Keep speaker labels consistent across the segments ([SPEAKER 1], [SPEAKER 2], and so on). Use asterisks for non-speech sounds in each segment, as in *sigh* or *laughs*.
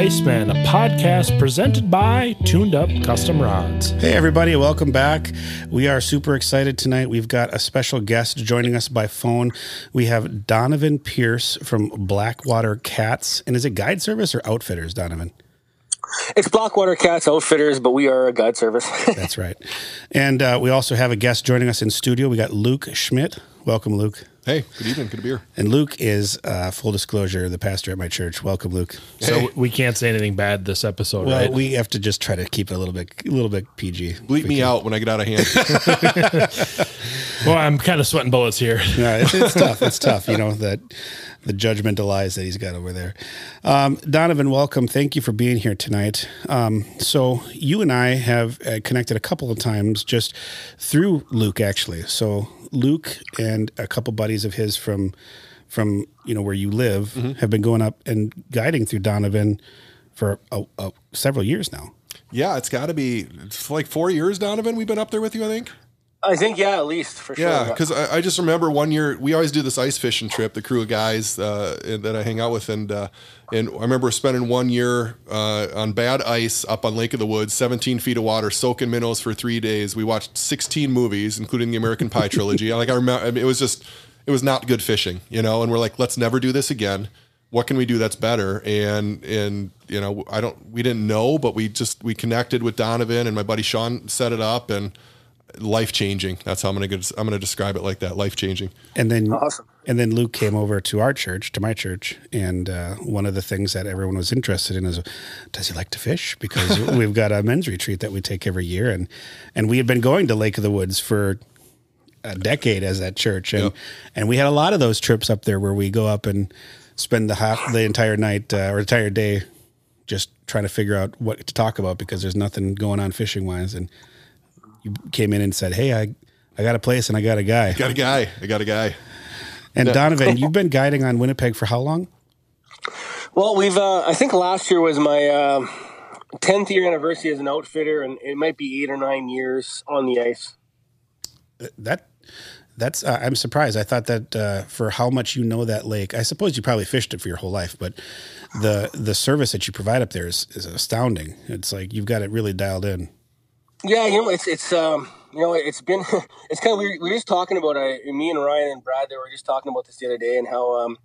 [SPEAKER 1] to The ICEMEN, a podcast presented by Tuned Up Custom Rods.
[SPEAKER 2] Hey, everybody, welcome back. We are super excited tonight. We've got a special guest joining us by phone. We have Donovan Pearase from Blackwater Cats. And is it guide service or outfitters, Donovan?
[SPEAKER 3] It's Blackwater Cats Outfitters, but we are a guide service. *laughs*
[SPEAKER 2] That's right. And uh, we also have a guest joining us in studio. We got Luke Schmidt. Welcome, Luke.
[SPEAKER 4] Hey, good evening. Good to be here.
[SPEAKER 2] And Luke is, uh, full disclosure, the pastor at my church. Welcome, Luke.
[SPEAKER 1] So we can't say anything bad this episode,
[SPEAKER 2] Well,
[SPEAKER 1] right?
[SPEAKER 2] we have to just try to keep it a little bit, a little bit PG.
[SPEAKER 4] Bleep me out when I get out of hand. *laughs* *laughs*
[SPEAKER 1] well, I'm kind of sweating bullets here.
[SPEAKER 2] Yeah, it's, it's tough. It's tough. You know that the judgmental eyes that he's got over there. Um, Donovan, welcome. Thank you for being here tonight. Um, so you and I have uh, connected a couple of times just through Luke, actually. So Luke and a couple buddies of his from from you know where you live mm-hmm. have been going up and guiding through Donovan for a, a, several years now.
[SPEAKER 4] yeah, it's got to be it's like four years, Donovan. We've been up there with you, I think.
[SPEAKER 3] I think, yeah, at least for sure.
[SPEAKER 4] Yeah, because I, I just remember one year we always do this ice fishing trip, the crew of guys uh, and- that I hang out with, and uh, and I remember spending one year uh, on bad ice up on Lake of the Woods, 17 feet of water, soaking minnows for three days. We watched 16 movies, including the American Pie *laughs* trilogy. like I remember, I mean, it was just it was not good fishing, you know. And we're like, let's never do this again. What can we do that's better? And and you know, I don't, we didn't know, but we just we connected with Donovan and my buddy Sean set it up and life changing. That's how I'm gonna go, I'm gonna describe it like that. Life changing.
[SPEAKER 2] And then,
[SPEAKER 3] Awesome.
[SPEAKER 2] and then Luke came over to our church, to my church, and uh, one of the things that everyone was interested in is, does he like to fish? Because *laughs* we've got a men's retreat that we take every year, and and we had been going to Lake of the Woods for a decade as that church, and
[SPEAKER 4] Yep.
[SPEAKER 2] and we had a lot of those trips up there where we go up and spend the half the entire night uh, or entire day just trying to figure out what to talk about because there's nothing going on fishing wise, and you came in and said, hey, I. I got a place and I got a guy.
[SPEAKER 4] Got a guy. I got a guy.
[SPEAKER 2] And Donovan, you've been guiding on Winnipeg for how long?
[SPEAKER 3] Well, we've, uh, I think last year was my uh, 10th year anniversary as an outfitter, and it might be eight or nine years on the ice.
[SPEAKER 2] That that's uh, I'm surprised. I thought that uh, for how much you know that lake, I suppose you probably fished it for your whole life, but the the service that you provide up there is, is astounding. It's like you've got it really dialed in.
[SPEAKER 3] Yeah, you know, it's it's um, you know, it's been *laughs* it's kind of weird. We were just talking about uh, me and Ryan and Brad. They were just talking about this the other day, and how um,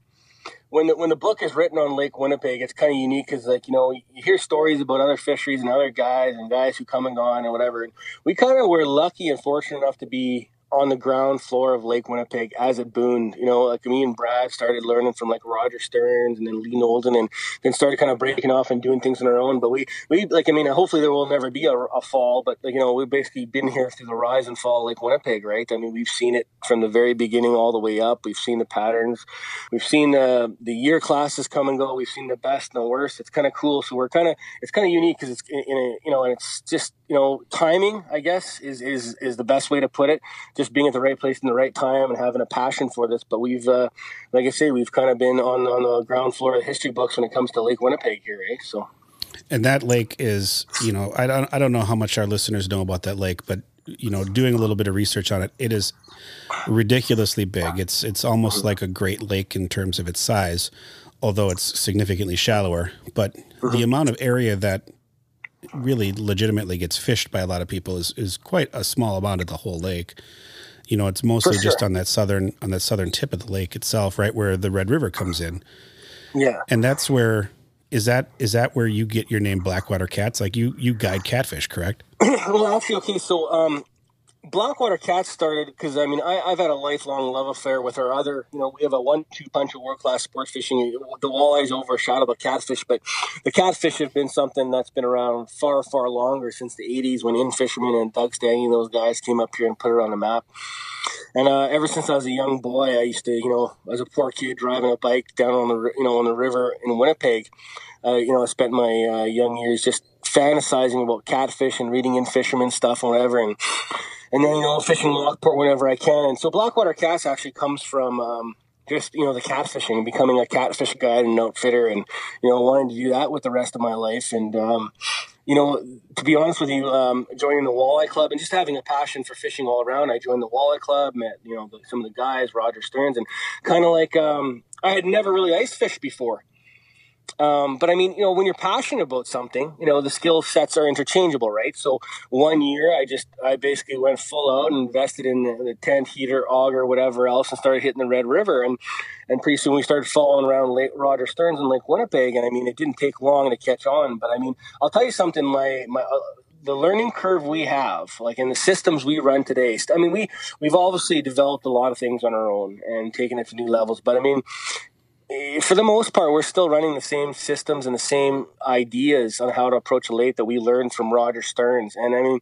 [SPEAKER 3] when the, when the book is written on Lake Winnipeg, it's kind of unique because like you know you hear stories about other fisheries and other guys and guys who come and gone and whatever. And we kind of were lucky and fortunate enough to be on the ground floor of Lake Winnipeg as it boomed. You know, like me and Brad started learning from like Roger Stearns and then Lee Nolden, and then started kind of breaking off and doing things on our own. But we, we like, I mean, hopefully there will never be a, a fall, but like, you know, we've basically been here through the rise and fall of Lake Winnipeg, right? I mean, we've seen it from the very beginning all the way up. We've seen the patterns. We've seen the the year classes come and go. We've seen the best and the worst. It's kind of cool. So we're kind of it's kind of unique because it's in, in a you know, and it's just you know, timing. I guess is is is the best way to put it. Just being at the right place in the right time and having a passion for this. But we've, uh, like I say, we've kind of been on on the ground floor of the history books when it comes to Lake Winnipeg here, eh? So.
[SPEAKER 2] And that lake is, you know, I don't I don't know how much our listeners know about that lake, but you know, doing a little bit of research on it, it is ridiculously big. It's it's almost like a Great Lake in terms of its size, although it's significantly shallower. But the amount of area that really legitimately gets fished by a lot of people is is quite a small amount of the whole lake. You know, it's mostly
[SPEAKER 3] For
[SPEAKER 2] just on that southern on that southern tip of the lake itself, right where the Red River comes in,
[SPEAKER 3] Yeah.
[SPEAKER 2] and that's where is that is that where you get your name Blackwater Cats? Like you you guide catfish, correct? *clears throat*
[SPEAKER 3] well, actually, okay. So, um, Blackwater Cats started because I mean I, I've had a lifelong love affair with our other. You know, we have a one-two punch of world-class sports fishing. The walleyes overshadow the catfish, but the catfish have been something that's been around far, far longer since the '80s when In-Fisherman and Doug Stange, those guys came up here and put it on the map. And uh, ever since I was a young boy, I used to, you know, as a poor kid driving a bike down on the, you know, on the river in Winnipeg. Uh, you know, I spent my uh, young years just fantasizing about catfish and reading In-Fisherman stuff and whatever, and and then you know fishing Lockport whenever I can. And so Blackwater Cats actually comes from um, just you know the catfishing, becoming a catfish guide and outfitter, and you know wanting to do that with the rest of my life. And um, you know, to be honest with you, um, joining the walleye club and just having a passion for fishing all around. I joined the walleye club, met you know some of the guys, Roger Stearns, and kind of like um, I had never really ice fished before. Um, but I mean, you know, when you're passionate about something, you know, the skill sets are interchangeable, right? So one year I just, I basically went full out and invested in the, the tent, heater, auger, whatever else, and started hitting the Red River. And, and pretty soon we started following around Lake Roger Stearns and Lake Winnipeg. And I mean, it didn't take long to catch on, but I mean, I'll tell you something, my, my, uh, the learning curve we have, like in the systems we run today, I mean, we, we've obviously developed a lot of things on our own and taken it to new levels, but I mean, for the most part, we're still running the same systems and the same ideas on how to approach a lake that we learned from Roger Stearns. And I mean,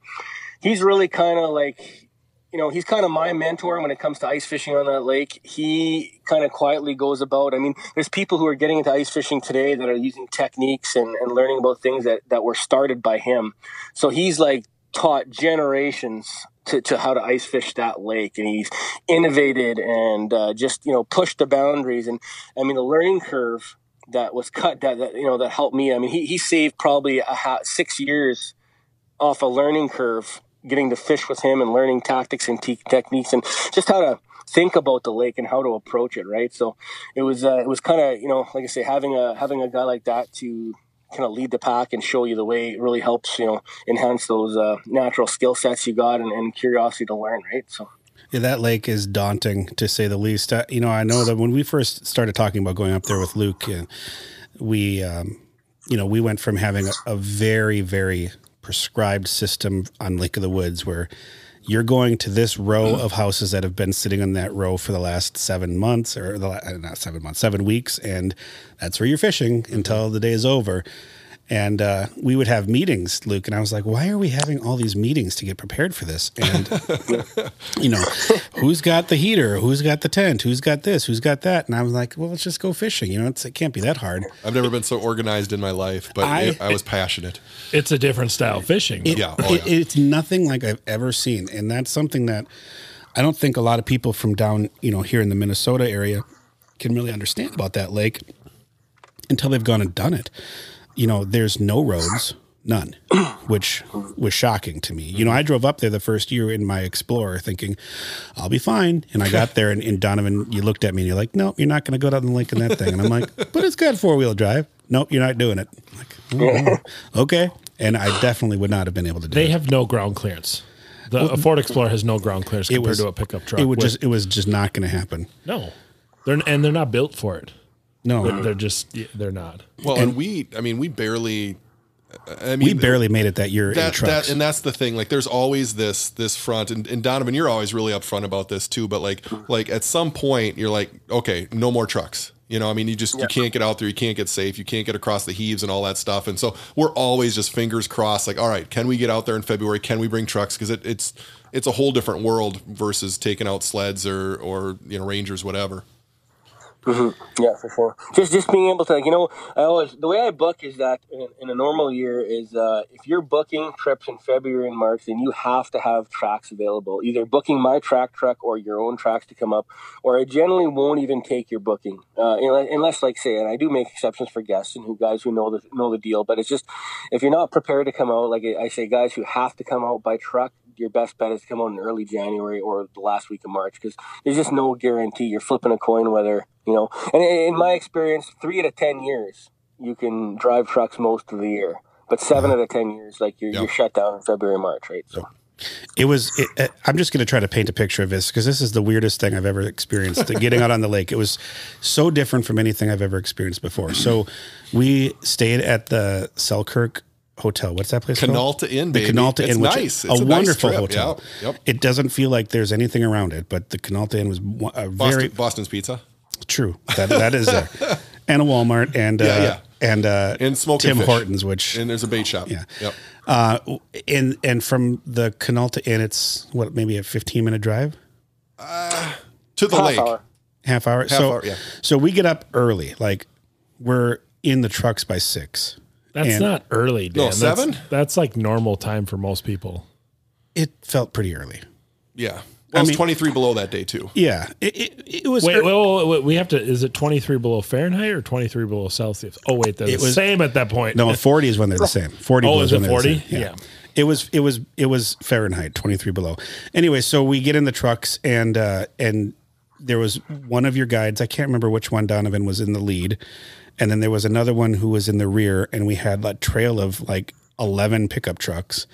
[SPEAKER 3] he's really kind of like, you know, he's kind of my mentor when it comes to ice fishing on that lake. He kind of quietly goes about. I mean, there's people who are getting into ice fishing today that are using techniques and, and learning about things that, that were started by him. So he's like taught generations to, to how to ice fish that lake. And he's innovated and uh, just you know pushed the boundaries. And i mean the learning curve that was cut that, that you know that helped me i mean he, he saved probably a ha- six years off a learning curve getting to fish with him and learning tactics and te- techniques and just how to think about the lake and how to approach it right? So it was uh, it was kind of you know like i say having a having a guy like that to kind of lead the pack and show you the way it really helps you know enhance those uh, natural skill sets you got and, and, curiosity to learn right so
[SPEAKER 2] yeah, that lake is daunting to say the least. Uh, you know, I know that when we first started talking about going up there with Luke, uh, we, um, you know, we went from having a, a very, very prescribed system on Lake of the Woods where you're going to this row of houses that have been sitting on that row for the last seven months or the uh, not seven months, seven weeks, and that's where you're fishing until the day is over and uh, we would have meetings, Luke. And I was like, why are we having all these meetings to get prepared for this? And *laughs* you know, who's got the heater? Who's got the tent? Who's got this? Who's got that? And I was like, well, let's just go fishing. You know, it can't be that hard.
[SPEAKER 4] I've never been so organized in my life, but I, it, I was passionate.
[SPEAKER 1] It's a different style fishing.
[SPEAKER 2] It, yeah, oh, yeah. It, it's nothing like I've ever seen, and that's something that I don't think a lot of people from down, you know, here in the Minnesota area can really understand about that lake until they've gone and done it you know, there's no roads, none, *clears throat* which was shocking to me. You know, I drove up there the first year in my Explorer thinking, I'll be fine. And I got there, and, and Donovan, you looked at me and you're like, no, you're not going to go down the lake in that thing. And I'm like, *laughs* but it's got four wheel drive. Nope, you're not doing it. I'm like, oh, okay. And I definitely would not have been able to do
[SPEAKER 1] they
[SPEAKER 2] it.
[SPEAKER 1] They have no ground clearance. The well, Ford Explorer has no ground clearance compared was, to a pickup truck.
[SPEAKER 2] It would just it was just not going to happen.
[SPEAKER 1] No, they're and they're not built for it.
[SPEAKER 2] No,
[SPEAKER 1] they're, they're just they're not.
[SPEAKER 4] Well, and, and, we, I mean, we barely. I mean,
[SPEAKER 2] we barely made it that year
[SPEAKER 4] that, that, and that's the thing. Like, there's always this this front, and, and Donovan, you're always really upfront about this too. But like, like at some point, you're like, okay, no more trucks. You know, I mean, you just yeah. you can't get out there, you can't get safe, you can't get across the heaves and all that stuff. And so we're always just fingers crossed. Like, all right, can we get out there in February? Can we bring trucks? Because it, it's it's a whole different world versus taking out sleds or or you know rangers, whatever.
[SPEAKER 3] Mm-hmm. Yeah, for sure. Just just being able to, you know, I always the way I book is that in, in a normal year is uh, if you're booking trips in February and March, then you have to have tracks available. Either booking my track truck or your own tracks to come up, or I generally won't even take your booking uh, unless, like, say, and I do make exceptions for guests and who guys who know the know the deal. But it's just if you're not prepared to come out, like I say, guys who have to come out by truck, your best bet is to come out in early January or the last week of March because there's just no guarantee. You're flipping a coin whether you know. And in my experience, three out of ten years you can drive trucks most of the year, but seven out of ten years, like you're, yep. you're shut down in February, March, right? So.
[SPEAKER 2] It was. It, I'm just going to try to paint a picture of this because this is the weirdest thing I've ever experienced. Uh, getting out on the lake, it was so different from anything I've ever experienced before. So, we stayed at the Selkirk hotel. What's that place
[SPEAKER 4] Canalta
[SPEAKER 2] called?
[SPEAKER 4] Inn, baby.
[SPEAKER 2] The Canalta
[SPEAKER 4] it's
[SPEAKER 2] Inn, which
[SPEAKER 4] nice.
[SPEAKER 2] Is a,
[SPEAKER 4] a
[SPEAKER 2] wonderful
[SPEAKER 4] nice
[SPEAKER 2] hotel.
[SPEAKER 4] Yep. Yep.
[SPEAKER 2] It doesn't feel like there's anything around it, but the Canalta Inn was a
[SPEAKER 4] Boston,
[SPEAKER 2] very
[SPEAKER 4] Boston's Pizza.
[SPEAKER 2] True, that that is there, *laughs* and a Walmart, and yeah, uh, yeah. and uh,
[SPEAKER 4] and smoking
[SPEAKER 2] Tim
[SPEAKER 4] fish.
[SPEAKER 2] Hortons, which
[SPEAKER 4] and there's a bait shop.
[SPEAKER 2] Yeah,
[SPEAKER 4] yep.
[SPEAKER 2] Uh, and and from the Canalta Inn, it's what maybe a 15 minute drive.
[SPEAKER 4] Uh, to the
[SPEAKER 3] half
[SPEAKER 4] lake.
[SPEAKER 3] Hour.
[SPEAKER 2] Half hour.
[SPEAKER 4] Half
[SPEAKER 2] so
[SPEAKER 4] hour, yeah.
[SPEAKER 2] so we get up early, like we're in the trucks by six.
[SPEAKER 1] That's
[SPEAKER 2] And-
[SPEAKER 1] not early, Dan.
[SPEAKER 4] No, seven?
[SPEAKER 1] That's, that's like normal time for most people.
[SPEAKER 2] It felt pretty early.
[SPEAKER 4] Yeah. Well, it was
[SPEAKER 2] mean-
[SPEAKER 4] 23 below that day too.
[SPEAKER 2] Yeah, it, it, it was.
[SPEAKER 1] Wait,
[SPEAKER 2] ear-
[SPEAKER 1] wait, wait, wait, we have to. Is it 23 below Fahrenheit or 23 below Celsius? Oh, wait, they're
[SPEAKER 2] It
[SPEAKER 1] the
[SPEAKER 2] was-
[SPEAKER 1] same at that point.
[SPEAKER 2] No, forty is when they're the same. Forty.
[SPEAKER 1] Oh, is it 40?
[SPEAKER 2] same.
[SPEAKER 1] Yeah.
[SPEAKER 2] It was. It was. It was Fahrenheit, twenty three below. Anyway, so we get in the trucks and uh, and there was one of your guides. I can't remember which one. Donovan was in the lead, and then there was another one who was in the rear, and we had a trail of like eleven pickup trucks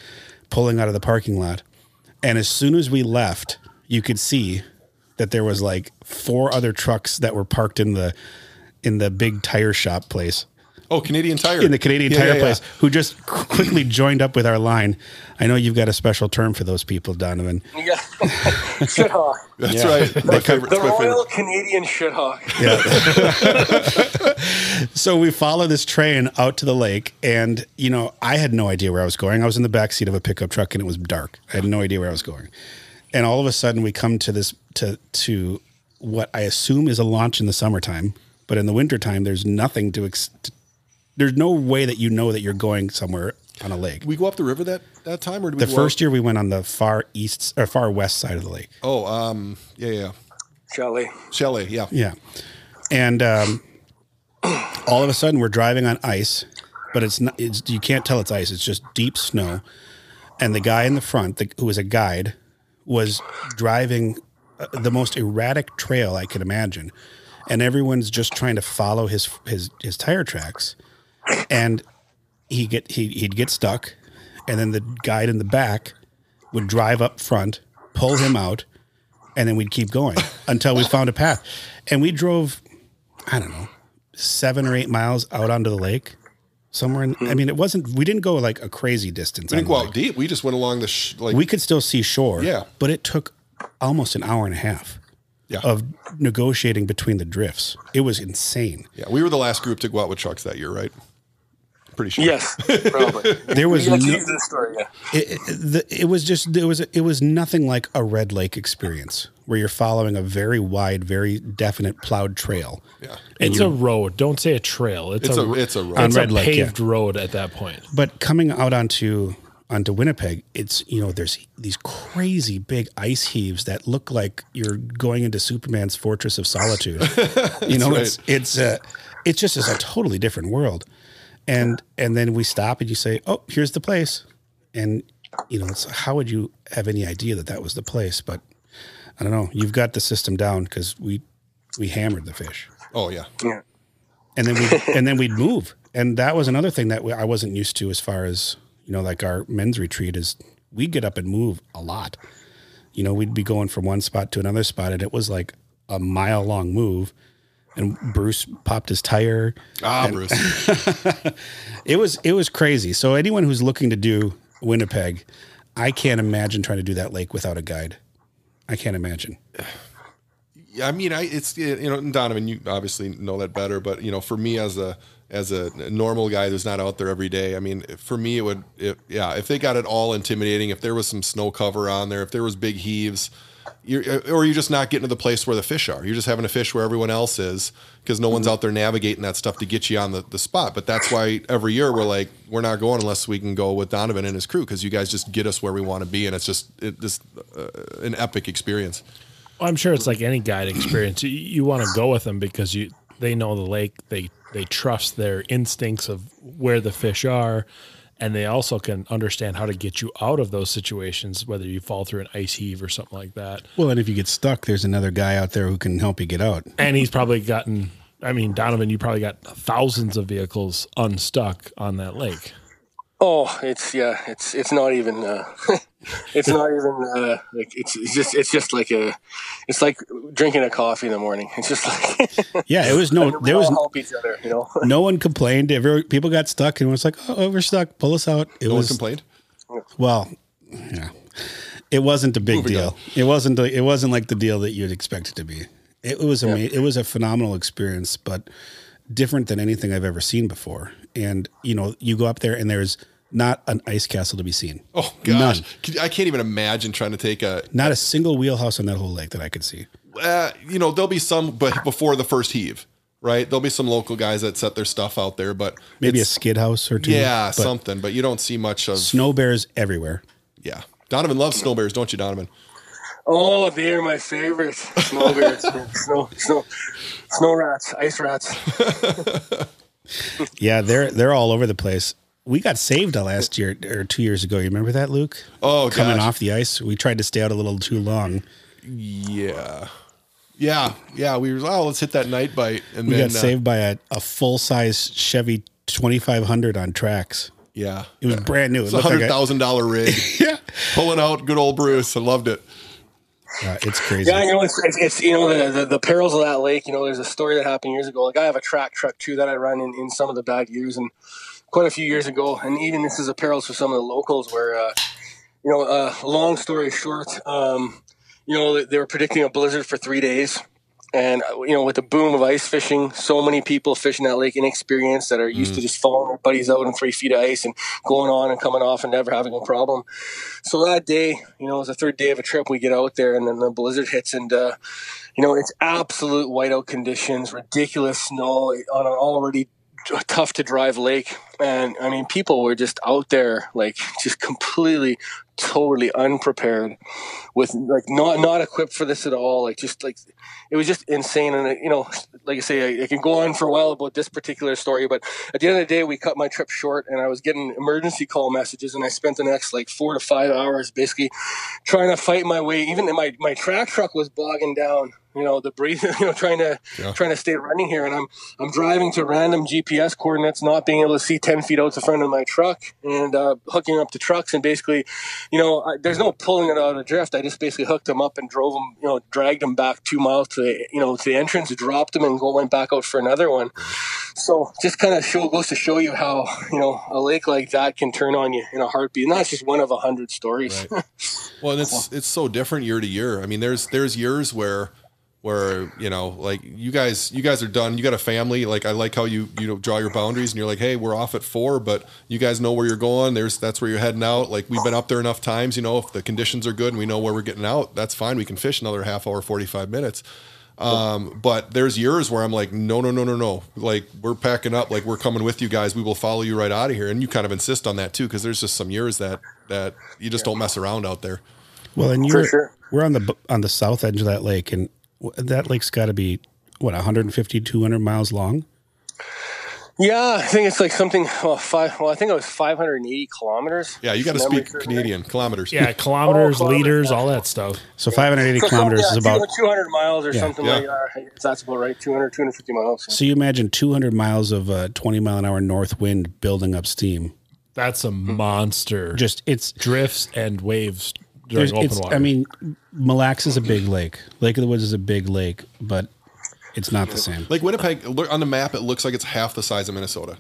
[SPEAKER 2] pulling out of the parking lot. And as soon as we left, you could see that there was like four other trucks that were parked in the in the big tire shop place
[SPEAKER 4] Oh, Canadian Tire.
[SPEAKER 2] in the Canadian
[SPEAKER 4] Yeah,
[SPEAKER 2] Tire
[SPEAKER 4] yeah, yeah.
[SPEAKER 2] place who just *clears throat* quickly joined up with our line. I know you've got a special term for those people, Donovan.
[SPEAKER 3] Yeah. *laughs* shit hawk.
[SPEAKER 4] That's
[SPEAKER 2] Yeah.
[SPEAKER 4] right. My favorite.
[SPEAKER 3] The
[SPEAKER 4] it's my favorite.
[SPEAKER 3] Royal Canadian shit hawk. *laughs*
[SPEAKER 2] So we follow this train out to the lake, and you know, I had no idea where I was going. I was in the back seat of a pickup truck, and it was dark. I had no idea where I was going. And all of a sudden, we come to this to to what I assume is a launch in the summertime, but in the wintertime, there's nothing to. Ex- there's no way that you know that you're going somewhere on a lake.
[SPEAKER 4] We go up the river that that time, or did we
[SPEAKER 2] The
[SPEAKER 4] go
[SPEAKER 2] first
[SPEAKER 4] up-
[SPEAKER 2] year we went on the far east or far west side of the lake.
[SPEAKER 4] Oh, um, yeah, yeah.
[SPEAKER 3] Chalet.
[SPEAKER 4] Chalet, yeah.
[SPEAKER 2] Yeah. And um, all of a sudden we're driving on ice, but it's not, it's, you can't tell it's ice. It's just deep snow. And the guy in the front, the, who was a guide, was driving uh, the most erratic trail I could imagine. And everyone's just trying to follow his, his, his tire tracks. And he get, he, he'd get stuck. And then the guide in the back would drive up front, pull him out, and then we'd keep going until we found a path. And we drove, I don't know, seven or eight miles out onto the lake. Somewhere in, I hmm. mean, it wasn't, we didn't go like a crazy distance.
[SPEAKER 4] We didn't go out deep. We just went along the sh- like
[SPEAKER 2] We could still see shore.
[SPEAKER 4] Yeah.
[SPEAKER 2] But it took almost an hour and a half
[SPEAKER 4] yeah.
[SPEAKER 2] of negotiating between the drifts. It was insane.
[SPEAKER 4] yeah. We were the last group to go out with trucks that year, right? Pretty sure.
[SPEAKER 3] Yes, probably. *laughs*
[SPEAKER 2] There was
[SPEAKER 3] Let's
[SPEAKER 2] no-
[SPEAKER 3] this story. Yeah.
[SPEAKER 2] it, it, the, it was just it was it was nothing like a red lake experience where you're following a very wide, very definite plowed trail.
[SPEAKER 4] Yeah.
[SPEAKER 1] It's a road. Don't say a trail. It's,
[SPEAKER 4] It's
[SPEAKER 1] a,
[SPEAKER 4] a- it's a road.
[SPEAKER 1] It's
[SPEAKER 2] On
[SPEAKER 1] a
[SPEAKER 2] Red Lake, yeah.
[SPEAKER 1] paved road at that point.
[SPEAKER 2] But coming out onto onto Winnipeg, it's you know there's these crazy big ice heaves that look like you're going into Superman's Fortress of Solitude. *laughs* you know,
[SPEAKER 4] right.
[SPEAKER 2] it's it's uh, it just is a totally different world. And and then we stop and you say, "Oh, here's the place," and you know, it's how would you have any idea that that was the place? But I don't know. You've got the system down because we we hammered the fish
[SPEAKER 4] Oh yeah.
[SPEAKER 3] Yeah.
[SPEAKER 2] and then we *laughs* and then we'd move and that was another thing that we, i wasn't used to as far as you know like our men's retreat is we get up and move a lot you know we'd be going from one spot to another spot and it was like a mile long move and bruce popped his tire.
[SPEAKER 4] Ah, Bruce. *laughs*
[SPEAKER 2] it was it was crazy. So anyone who's looking to do winnipeg i can't imagine trying to do that lake without a guide. I can't imagine.
[SPEAKER 4] Yeah, I mean, I it's you know, and Donovan, you obviously know that better, but you know, for me as a as a normal guy who's not out there every day, I mean, for me it would, it, yeah, if they got it all intimidating, if there was some snow cover on there, if there was big heaves, you're, or you're just not getting to the place where the fish are. You're just having to fish where everyone else is because no one's out there navigating that stuff to get you on the, the spot. But that's why every year we're like, we're not going unless we can go with Donovan and his crew because you guys just get us where we want to be, and it's just it, just uh, an epic experience.
[SPEAKER 1] Well, I'm sure it's like any guide experience. You, you want to go with them because you they know the lake. They they trust their instincts of where the fish are, and they also can understand how to get you out of those situations, whether you fall through an ice heave or something like that.
[SPEAKER 2] well and if you get stuck there's another guy out there who can help you get out
[SPEAKER 1] And he's probably gotten. I mean, Donovan, you probably got thousands of vehicles unstuck on that lake.
[SPEAKER 3] Oh, it's yeah, it's it's not even uh, *laughs* it's not even uh, like it's, it's just it's just like a it's like drinking a coffee in the morning. It's just like *laughs*
[SPEAKER 2] yeah it was no
[SPEAKER 3] we
[SPEAKER 2] there was
[SPEAKER 3] help each other, you know. *laughs*
[SPEAKER 2] no one complained. Every, people got stuck and it was like, "Oh, we're stuck. Pull us out." It
[SPEAKER 4] No one
[SPEAKER 2] was
[SPEAKER 4] complained.
[SPEAKER 2] well, yeah. It wasn't a big
[SPEAKER 4] Moving
[SPEAKER 2] deal.
[SPEAKER 4] on.
[SPEAKER 2] It wasn't. A, it wasn't like the deal that you'd expect it to be. It was ama- It was a phenomenal experience, but different than anything I've ever seen before. And you know, you go up there and there's not an ice castle to be seen.
[SPEAKER 4] Oh gosh,
[SPEAKER 2] None.
[SPEAKER 4] I can't even imagine trying to take a.
[SPEAKER 2] Not a single wheelhouse on that whole lake that I could see.
[SPEAKER 4] Uh, you know, there'll be some, but before the first heave, right? There'll be some local guys that set their stuff out there, but
[SPEAKER 2] Maybe a skid house or two.
[SPEAKER 4] yeah,
[SPEAKER 2] but
[SPEAKER 4] something. But you don't see much of.
[SPEAKER 2] snow bears everywhere.
[SPEAKER 4] Yeah, Donovan loves snow bears, don't you, Donovan?
[SPEAKER 3] Oh, they're my favorite snow bears, *laughs* snow snow snow rats, ice rats. *laughs*
[SPEAKER 2] Yeah, they're they're all over the place. We got saved last year or two years ago. You remember that, Luke?
[SPEAKER 4] Oh,
[SPEAKER 2] coming
[SPEAKER 4] gosh.
[SPEAKER 2] off the ice, we tried to stay out a little too long.
[SPEAKER 4] Yeah, Yeah, yeah. We were oh, let's hit that night bite, and
[SPEAKER 2] We
[SPEAKER 4] then
[SPEAKER 2] got
[SPEAKER 4] uh,
[SPEAKER 2] saved by a, a full size Chevy 2500 on tracks.
[SPEAKER 4] Yeah,
[SPEAKER 2] It was brand new. It
[SPEAKER 4] it's a hundred
[SPEAKER 2] thousand
[SPEAKER 4] thousand dollar rig, *laughs*
[SPEAKER 2] Yeah.
[SPEAKER 4] pulling out good old Bruce. I loved it.
[SPEAKER 2] Uh, it's crazy.
[SPEAKER 3] Yeah, you know, it's, it's, it's you know the, the the perils of that lake. You know, there's a story that happened years ago. Like I have a track truck too that I run in, in some of the bad years, and quite a few years ago. And even this is a perils for some of the locals. Where, uh, you know, uh, long story short, um, you know, they were predicting a blizzard for three days. And uh, you know, with the boom of ice fishing, so many people fishing that lake inexperienced that are used to just following their buddies out in three feet of ice and going on and coming off and never having a problem. So that day, you know, it was the third day of a trip. We get out there, and then the blizzard hits, and uh, you know, it's absolute whiteout conditions, ridiculous snow on an already tough to drive lake. And I mean, people were just out there, like just completely, totally unprepared, with like not not equipped for this at all. Like just like it was just insane. And you know, like I say, I, I can go on for a while about this particular story, but at the end of the day, we cut my trip short, and I was getting emergency call messages, and I spent the next like four to five hours basically trying to fight my way. Even my my track truck was bogging down. You know, the breathe. *laughs* You know, trying to
[SPEAKER 4] Yeah.
[SPEAKER 3] trying to stay running here, and I'm I'm driving to random GPS coordinates, not being able to see ten feet out the front of my truck, and uh, hooking up to trucks, and basically, you know, I, there's no pulling it out of drift. I just basically hooked them up and drove them, you know, dragged them back two miles to the, you know to the entrance, dropped them, and go went back out for another one. So just kind of show goes to show you how you know a lake like that can turn on you in a heartbeat. And that's just one of a hundred stories.
[SPEAKER 4] Right. *laughs* Well, and it's it's so different year to year. I mean, there's there's years where where you know like you guys you guys are done you got a family like i like how you you know draw your boundaries and you're like hey we're off at four but you guys know where you're going there's that's where you're heading out like we've been up there enough times you know if the conditions are good and we know where we're getting out that's fine we can fish another half hour 45 minutes um, but there's years where I'm like, no, no, no, no, no. Like we're packing up, like we're coming with you guys. We will follow you right out of here. And you kind of insist on that too, because there's just some years that that you just don't mess around out there.
[SPEAKER 2] Well, and you're
[SPEAKER 3] sure.
[SPEAKER 2] we're on the on the south edge of that lake, and w- that lake's got to be what 150, 200 miles long.
[SPEAKER 3] Yeah, I think it's like something. Well, five. Well, I think it was 580 kilometers.
[SPEAKER 4] Yeah, you got to speak
[SPEAKER 3] serves
[SPEAKER 4] Canadian kilometers.
[SPEAKER 1] Yeah, *laughs* kilometers,
[SPEAKER 3] Oh, kilometers,
[SPEAKER 1] liters,
[SPEAKER 3] yeah.
[SPEAKER 1] all that stuff.
[SPEAKER 2] So 580 *laughs* kilometers
[SPEAKER 3] yeah,
[SPEAKER 2] is about.
[SPEAKER 3] 200 miles or
[SPEAKER 2] Yeah.
[SPEAKER 3] something
[SPEAKER 4] Yeah.
[SPEAKER 3] like that. I guess That's about right. 200, 250 miles.
[SPEAKER 2] So you imagine 200 miles of uh, 20 mile an hour north wind building up steam.
[SPEAKER 1] That's a monster.
[SPEAKER 2] Just it's
[SPEAKER 1] drifts and waves
[SPEAKER 2] there's
[SPEAKER 1] during open water.
[SPEAKER 2] I mean, Mille Lacs is a big lake. Lake of the Woods is a big lake, but it's not the same.
[SPEAKER 4] Like Winnipeg, on the map, it looks like it's half the size of Minnesota.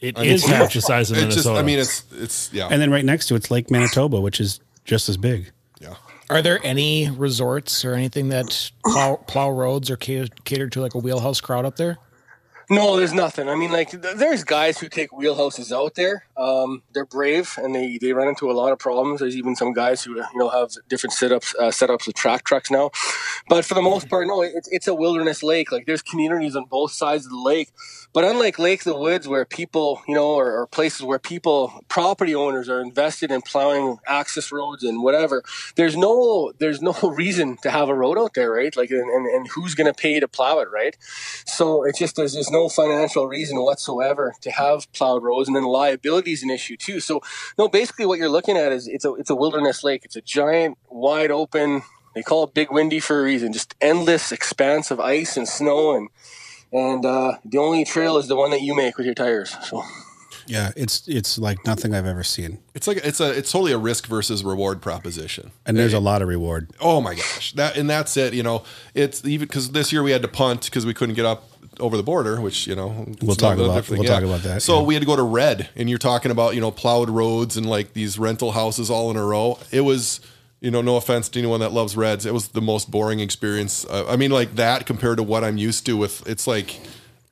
[SPEAKER 1] it
[SPEAKER 4] I mean,
[SPEAKER 1] is half the size of Minnesota.
[SPEAKER 4] just, I mean, it's it's yeah,
[SPEAKER 2] And then right next to it's Lake Manitoba, which is just as big.
[SPEAKER 4] yeah.
[SPEAKER 5] Are there any resorts or anything that plow, plow roads or cater, cater to like a wheelhouse crowd up there?
[SPEAKER 3] No, there's nothing. I mean, like, th- there's guys who take wheelhouses out there. Um, they're brave and they, they run into a lot of problems. There's even some guys who, you know, have different setups, uh, setups with track trucks now. But for the most part, no, it's, it's a wilderness lake. Like, there's communities on both sides of the lake. But unlike Lake the Woods, where people, you know, or, or places where people, property owners are invested in plowing access roads and whatever, there's no, there's no *laughs* reason to have a road out there, right? Like, and, and, and who's going to pay to plow it, right? So it's just there's, there's no financial reason whatsoever to have plowed roads, and then liability is an issue too. So no, basically what you're looking at is it's a it's a wilderness lake. It's a giant, wide open. They call it Big Windy for a reason. Just endless expanse of ice and snow, and and uh, the only trail is the one that you make with your tires. So
[SPEAKER 2] Yeah, it's it's like nothing I've ever seen.
[SPEAKER 4] It's like it's a it's totally a risk versus reward proposition.
[SPEAKER 2] And there's a lot of reward.
[SPEAKER 4] Oh my gosh, that and that's it. You know, it's even because this year we had to punt because we couldn't get up over the border, which you know
[SPEAKER 2] We'll talk about- we'll talk about that,
[SPEAKER 4] So
[SPEAKER 2] yeah.
[SPEAKER 4] we had to go to red, and you're talking about you know plowed roads and like these rental houses all in a row. It was. You know, no offense to anyone that loves Reds, it was the most boring experience. Uh, I mean, like that compared to what I'm used to. With it's like,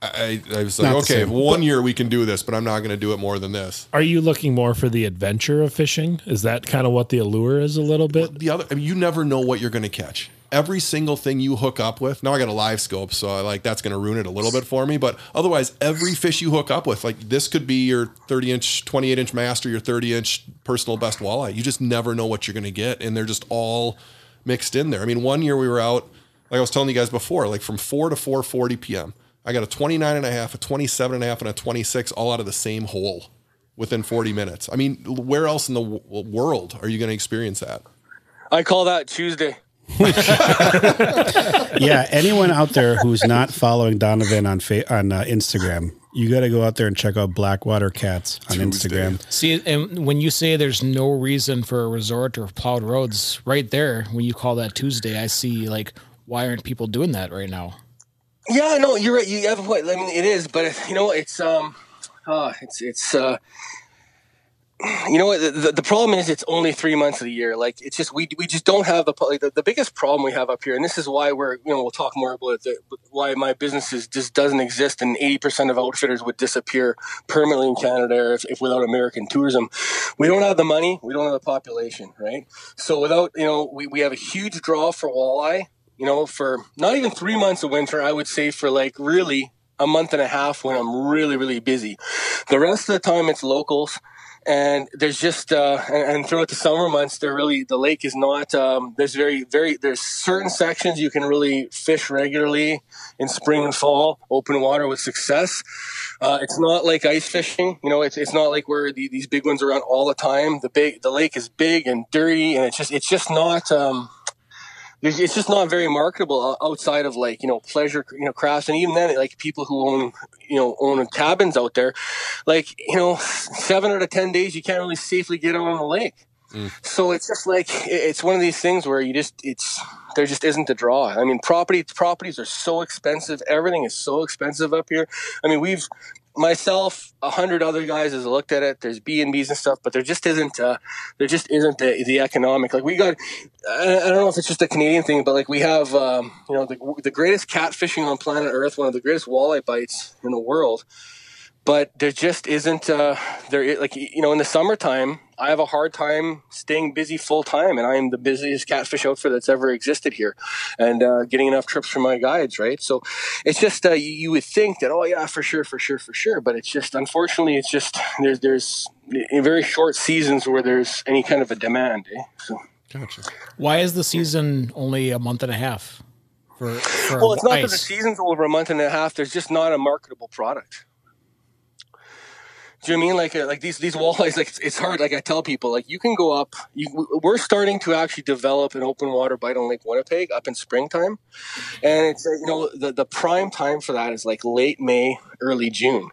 [SPEAKER 4] I, I was like,
[SPEAKER 2] Not
[SPEAKER 4] okay,
[SPEAKER 2] same.
[SPEAKER 4] one year we can do this, but I'm not going to do it more than this.
[SPEAKER 1] Are you looking more for the adventure of fishing? Is that kind of what the allure is a little bit?
[SPEAKER 4] the other I mean, you never know what you're going to catch every single thing you hook up with now i got a live scope so I like that's going to ruin it a little bit for me but otherwise every fish you hook up with like this could be your 30 inch 28 inch master your 30 inch personal best walleye. You just never know what you're going to get and they're just all mixed in there. I mean one year we were out like i was telling you guys before like from 4 to 4.40 p.m i got a 29 and a half a 27 and a half and a 26 all out of the same hole within 40 minutes. I mean where else in the w- world are you going to experience that?
[SPEAKER 3] I call that Tuesday. *laughs*
[SPEAKER 2] yeah, anyone out there who's not following Donovan on fa- on uh, Instagram, you got to go out there and check out Blackwater Cats on
[SPEAKER 4] Tuesday.
[SPEAKER 2] Instagram.
[SPEAKER 5] See, and when you say there's no reason for a resort or plowed roads, right there, when you call that Tuesday, I see like, why aren't people doing that right now?
[SPEAKER 3] Yeah, no, you're right. You have a point. I mean, it is, but you know, it's um, uh, it's it's uh, you know what? The, the, problem is, it's only three months of the year. Like, it's just we we just don't have the like, the, the biggest problem we have up here, and this is why we're you know we'll talk more about it. Why my business is just doesn't exist, and eighty percent of outfitters would disappear permanently in Canada if, if without American tourism. We don't have the money. We don't have the population, right? So without you know, we, we have a huge draw for walleye. You know, for not even three months of winter, I would say for like really a month and a half when I'm really really busy. The rest of the time, it's locals and there's just uh, and, and, throughout the summer months there really the lake is not um, there's very very there's certain sections you can really fish regularly in spring and fall open water with success. Uh, it's not like ice fishing you know it's, it's not like where the, these big ones are on all the time. The big the lake is big and dirty and it's just it's just not um, it's just not very marketable outside of like you know pleasure you know crafts. And even then like people who own you know own cabins out there like you know seven out of ten days you can't really safely get on the lake. Mm. so it's just like it's one of these things where you just it's there just isn't a draw. I mean property properties are so expensive. Everything is so expensive up here. I mean we've myself, a hundred other guys has looked at it. There's B and B's and stuff, but there just isn't. Uh, there just isn't the, the economic. Like we got, I, don't know if it's just a Canadian thing, but like we have, um, you know, the, the greatest catfishing on planet Earth, one of the greatest walleye bites in the world but there just isn't uh, there like you know in the summertime i have a hard time staying busy full time and i am the busiest catfish outfit that's ever existed here and uh, getting enough trips for my guides right so it's just uh, you, you, would think that oh yeah for sure for sure for sure but it's just unfortunately it's just there's there's in very short seasons where there's any kind of a demand eh? so
[SPEAKER 5] gotcha why is the season only a month and a half for, for
[SPEAKER 3] well it's not ice? that the season's over a month and a half there's just not a marketable product do you mean like uh, like these these walleyes? *laughs* Like it's, it's, hard. Like I tell people, like you can go up. You, we're starting to actually develop an open water bite on Lake Winnipeg up in springtime, and it's uh, you know the the prime time for that is like late May, early June,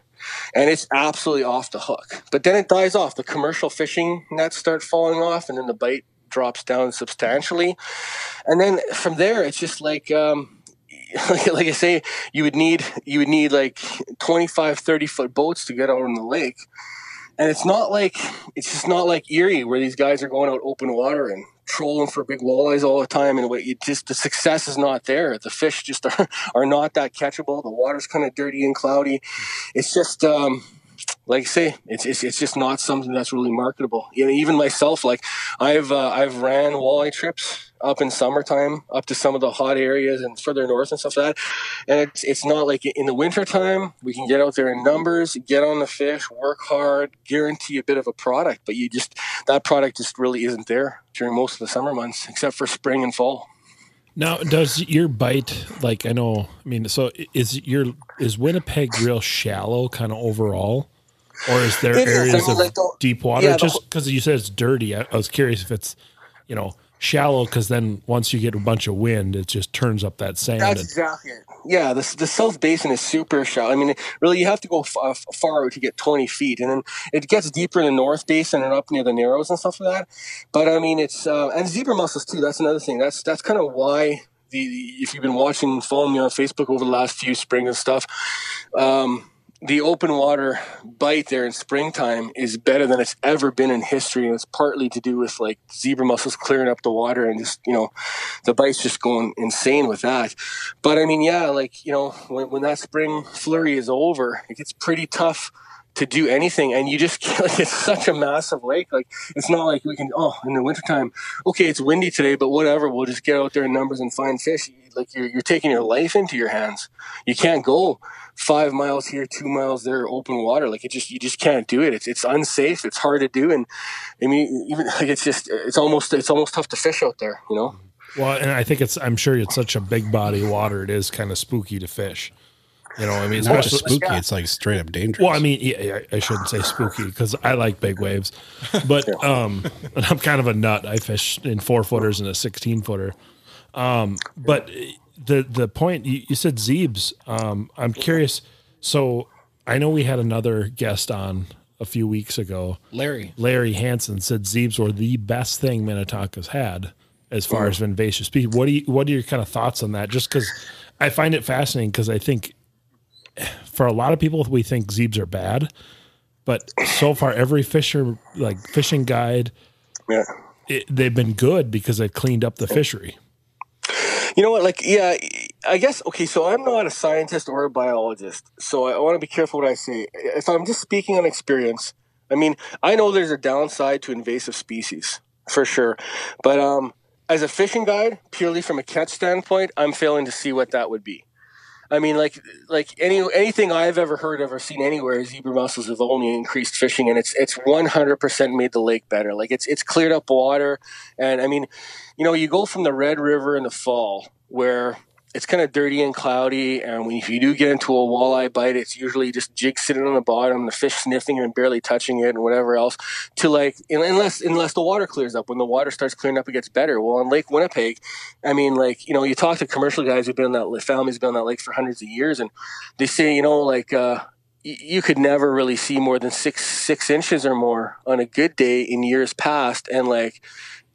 [SPEAKER 3] and it's absolutely off the hook. But then it dies off. The commercial fishing nets start falling off, and then the bite drops down substantially, and then from there it's just like. Um, *laughs* like, I say, you would need you would need like 25, 30 foot boats to get out on the lake. And it's not like it's just not like Erie where these guys are going out open water and trolling for big walleyes all the time and what it just the success is not there. The fish just *laughs* are, are not that catchable. The water's kind of dirty and cloudy. It's just um, like I say, it's, it's it's just not something that's really marketable. You know, even myself, like I've uh, I've ran walleye trips up in summertime, up to some of the hot areas and further north and stuff like that. And it's it's not like in the wintertime we can get out there in numbers, get on the fish, work hard, guarantee a bit of a product, but you just that product just really isn't there during most of the summer months, except for spring and fall.
[SPEAKER 1] Now, does your bite like I know? I mean, so is your is Winnipeg real shallow, kind of overall? or is there it areas is. of like deep water? Yeah, Just because you said it's dirty, I, I, was curious if it's you know shallow because then once you get a bunch of wind, it just turns up that sand.
[SPEAKER 3] That's exactly it. Yeah, the, the South Basin is super shallow. I mean, really, you have to go f- far to get 20 feet, and then it gets deeper in the North Basin and up near the Narrows and stuff like that. But I mean, it's uh, and zebra mussels too. That's another thing. That's that's kind of why the if you've been watching, following me on Facebook over the last few spring and stuff. Um, the open water bite there in springtime is better than it's ever been in history. And it's partly to do with like zebra mussels clearing up the water and just, you know, the bite's just going insane with that. But I mean, yeah, like, you know, when, when that spring flurry is over, it gets pretty tough to do anything and you just *laughs* like it's such a massive lake like it's not like we can oh in the wintertime okay it's windy today but whatever we'll just get out there in numbers and find fish like you're, you're taking your life into your hands you can't go five miles here, two miles there, open water. Like it just, you just can't do it. It's, it's unsafe. It's hard to do. And I mean, even *laughs* like it's just, it's almost, it's almost tough to fish out there, you know?
[SPEAKER 1] Well, and I think it's, I'm sure it's such a big body of water. It is kind of spooky to fish. You know, I mean, it's
[SPEAKER 2] especially spooky. Yeah. It's like straight up dangerous.
[SPEAKER 1] Well, I mean, yeah, I shouldn't say spooky because I like big waves, but *laughs* um, I'm kind of a nut. I fish in four footers and a 16 footer. Um, but the the point you, you said Zeebs. Um, I'm curious. So I know we had another guest on a few weeks ago.
[SPEAKER 5] Larry.
[SPEAKER 1] Larry Hansen said Zeebs were the best thing Minnetonka's had as far as invasive species. What do you what are your kind of thoughts on that? Just because I find it fascinating because I think for a lot of people we think Zeebs are bad, but so far every fisher like fishing guide,
[SPEAKER 3] Yeah.
[SPEAKER 1] it, they've been good because they've cleaned up the fishery.
[SPEAKER 3] You know what? Like, yeah, I guess, okay, so I'm not a scientist or a biologist, so I want to be careful what I say. If I'm just speaking on experience, I mean, I know there's a downside to invasive species, for sure. But um, as a fishing guide, purely from a catch standpoint, I'm failing to see what that would be. I mean, like, like any anything I've ever heard of or seen anywhere, zebra mussels have only increased fishing, and it's it's 100% made the lake better. Like, it's it's cleared up water, and I mean, you know, you go from the Red River in the fall where it's kind of dirty and cloudy, and when if you do get into a walleye bite, it's usually just jig sitting on the bottom, the fish sniffing and barely touching it, and whatever else. To like, unless unless the water clears up, when the water starts clearing up, it gets better. Well, on Lake Winnipeg, I mean, like you know, you talk to commercial guys who've been on that families been on that lake for hundreds of years, and they say, you know, like. uh you could never really see more than six six inches or more on a good day in years past, and like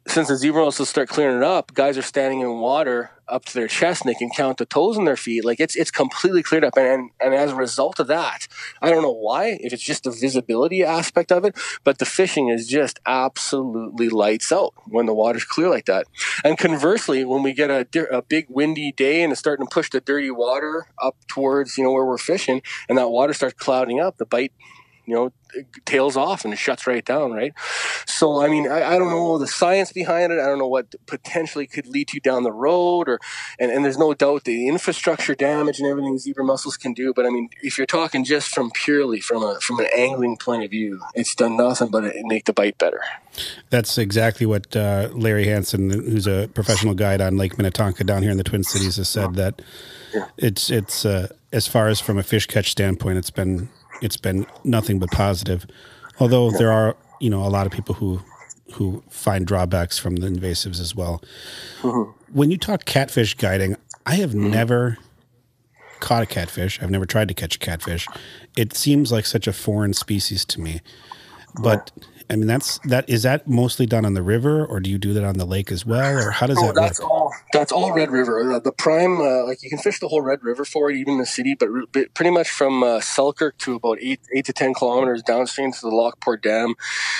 [SPEAKER 3] since the zebra mussels start clearing it up, guys are standing in water up to their chest and they can count the toes on their feet. Like it's it's completely cleared up, and, and and as a result of that, I don't know why. If it's just the visibility aspect of it, but the fishing is just absolutely lights out when the water's clear like that. And conversely, when we get a, a big windy day and it's starting to push the dirty water up towards you know where we're fishing, and that water starts clouding up, the bite you know, tails off and it shuts right down, right? So, I mean, I, I, don't know the science behind it. I don't know what potentially could lead you down the road, or and, and there's no doubt the infrastructure damage and everything zebra mussels can do. But I mean, if you're talking just from purely from a from an angling point of view, it's done nothing but it make the bite better.
[SPEAKER 2] That's exactly what uh, Larry Hansen, who's a professional guide on Lake Minnetonka down here in the Twin Cities, has said that it's it's uh, as far as from a fish catch standpoint, it's been it's been nothing but positive. Although there are, you know, a lot of people who who find drawbacks from the invasives as well. Mm-hmm. When you talk catfish guiding, I have mm-hmm. never caught a catfish. I've never tried to catch a catfish. It seems like such a foreign species to me. But I mean, that's that. Is that mostly done on the river, or do you do that on the lake as well, or how does oh, that
[SPEAKER 3] that's
[SPEAKER 2] work?
[SPEAKER 3] All, that's all Red River. The prime, uh, like you can fish the whole Red River for it, even in the city, but re- pretty much from uh, Selkirk to about eight eight to ten kilometers downstream to the Lockport Dam.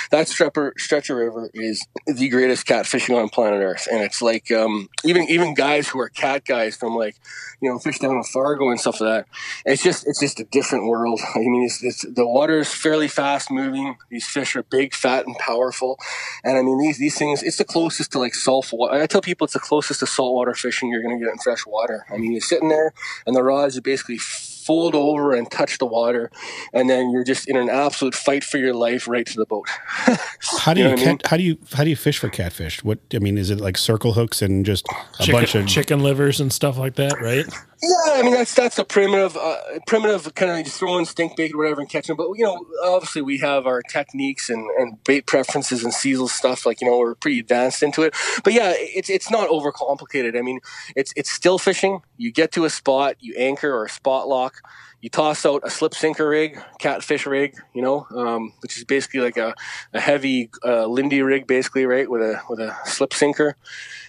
[SPEAKER 3] That stretch of river is the greatest catfishing on planet Earth, and it's like um, even even guys who are cat guys from like you know fish down in Fargo and stuff like that. It's just it's just a different world. I mean, it's, it's the water is fairly fast moving. These fish are big fat and powerful. And I mean, these these things, it's the closest to like salt water. I tell people it's the closest to saltwater fishing you're going to get in fresh water. I mean, you're sitting there, and the rods are basically fold over and touch the water, and then you're just in an absolute fight for your life right to the boat. *laughs*
[SPEAKER 2] how do you, you cat, I mean? how do you how do you fish for catfish? What I mean is it like circle hooks and just a
[SPEAKER 1] chicken,
[SPEAKER 2] bunch of
[SPEAKER 1] chicken livers and stuff like that, right?
[SPEAKER 3] Yeah, I mean that's that's a primitive uh, primitive kind of just throwing stink bait or whatever and catching. But you know, obviously we have our techniques and, and bait preferences and seasonal stuff. Like you know, we're pretty advanced into it. But yeah, it's it's not overcomplicated. I mean, it's it's still fishing. You get to a spot, you anchor or spot lock you toss out a slip sinker rig, catfish rig, you know, um, which is basically like a, a heavy uh, Lindy rig, basically, right, with a with a slip sinker,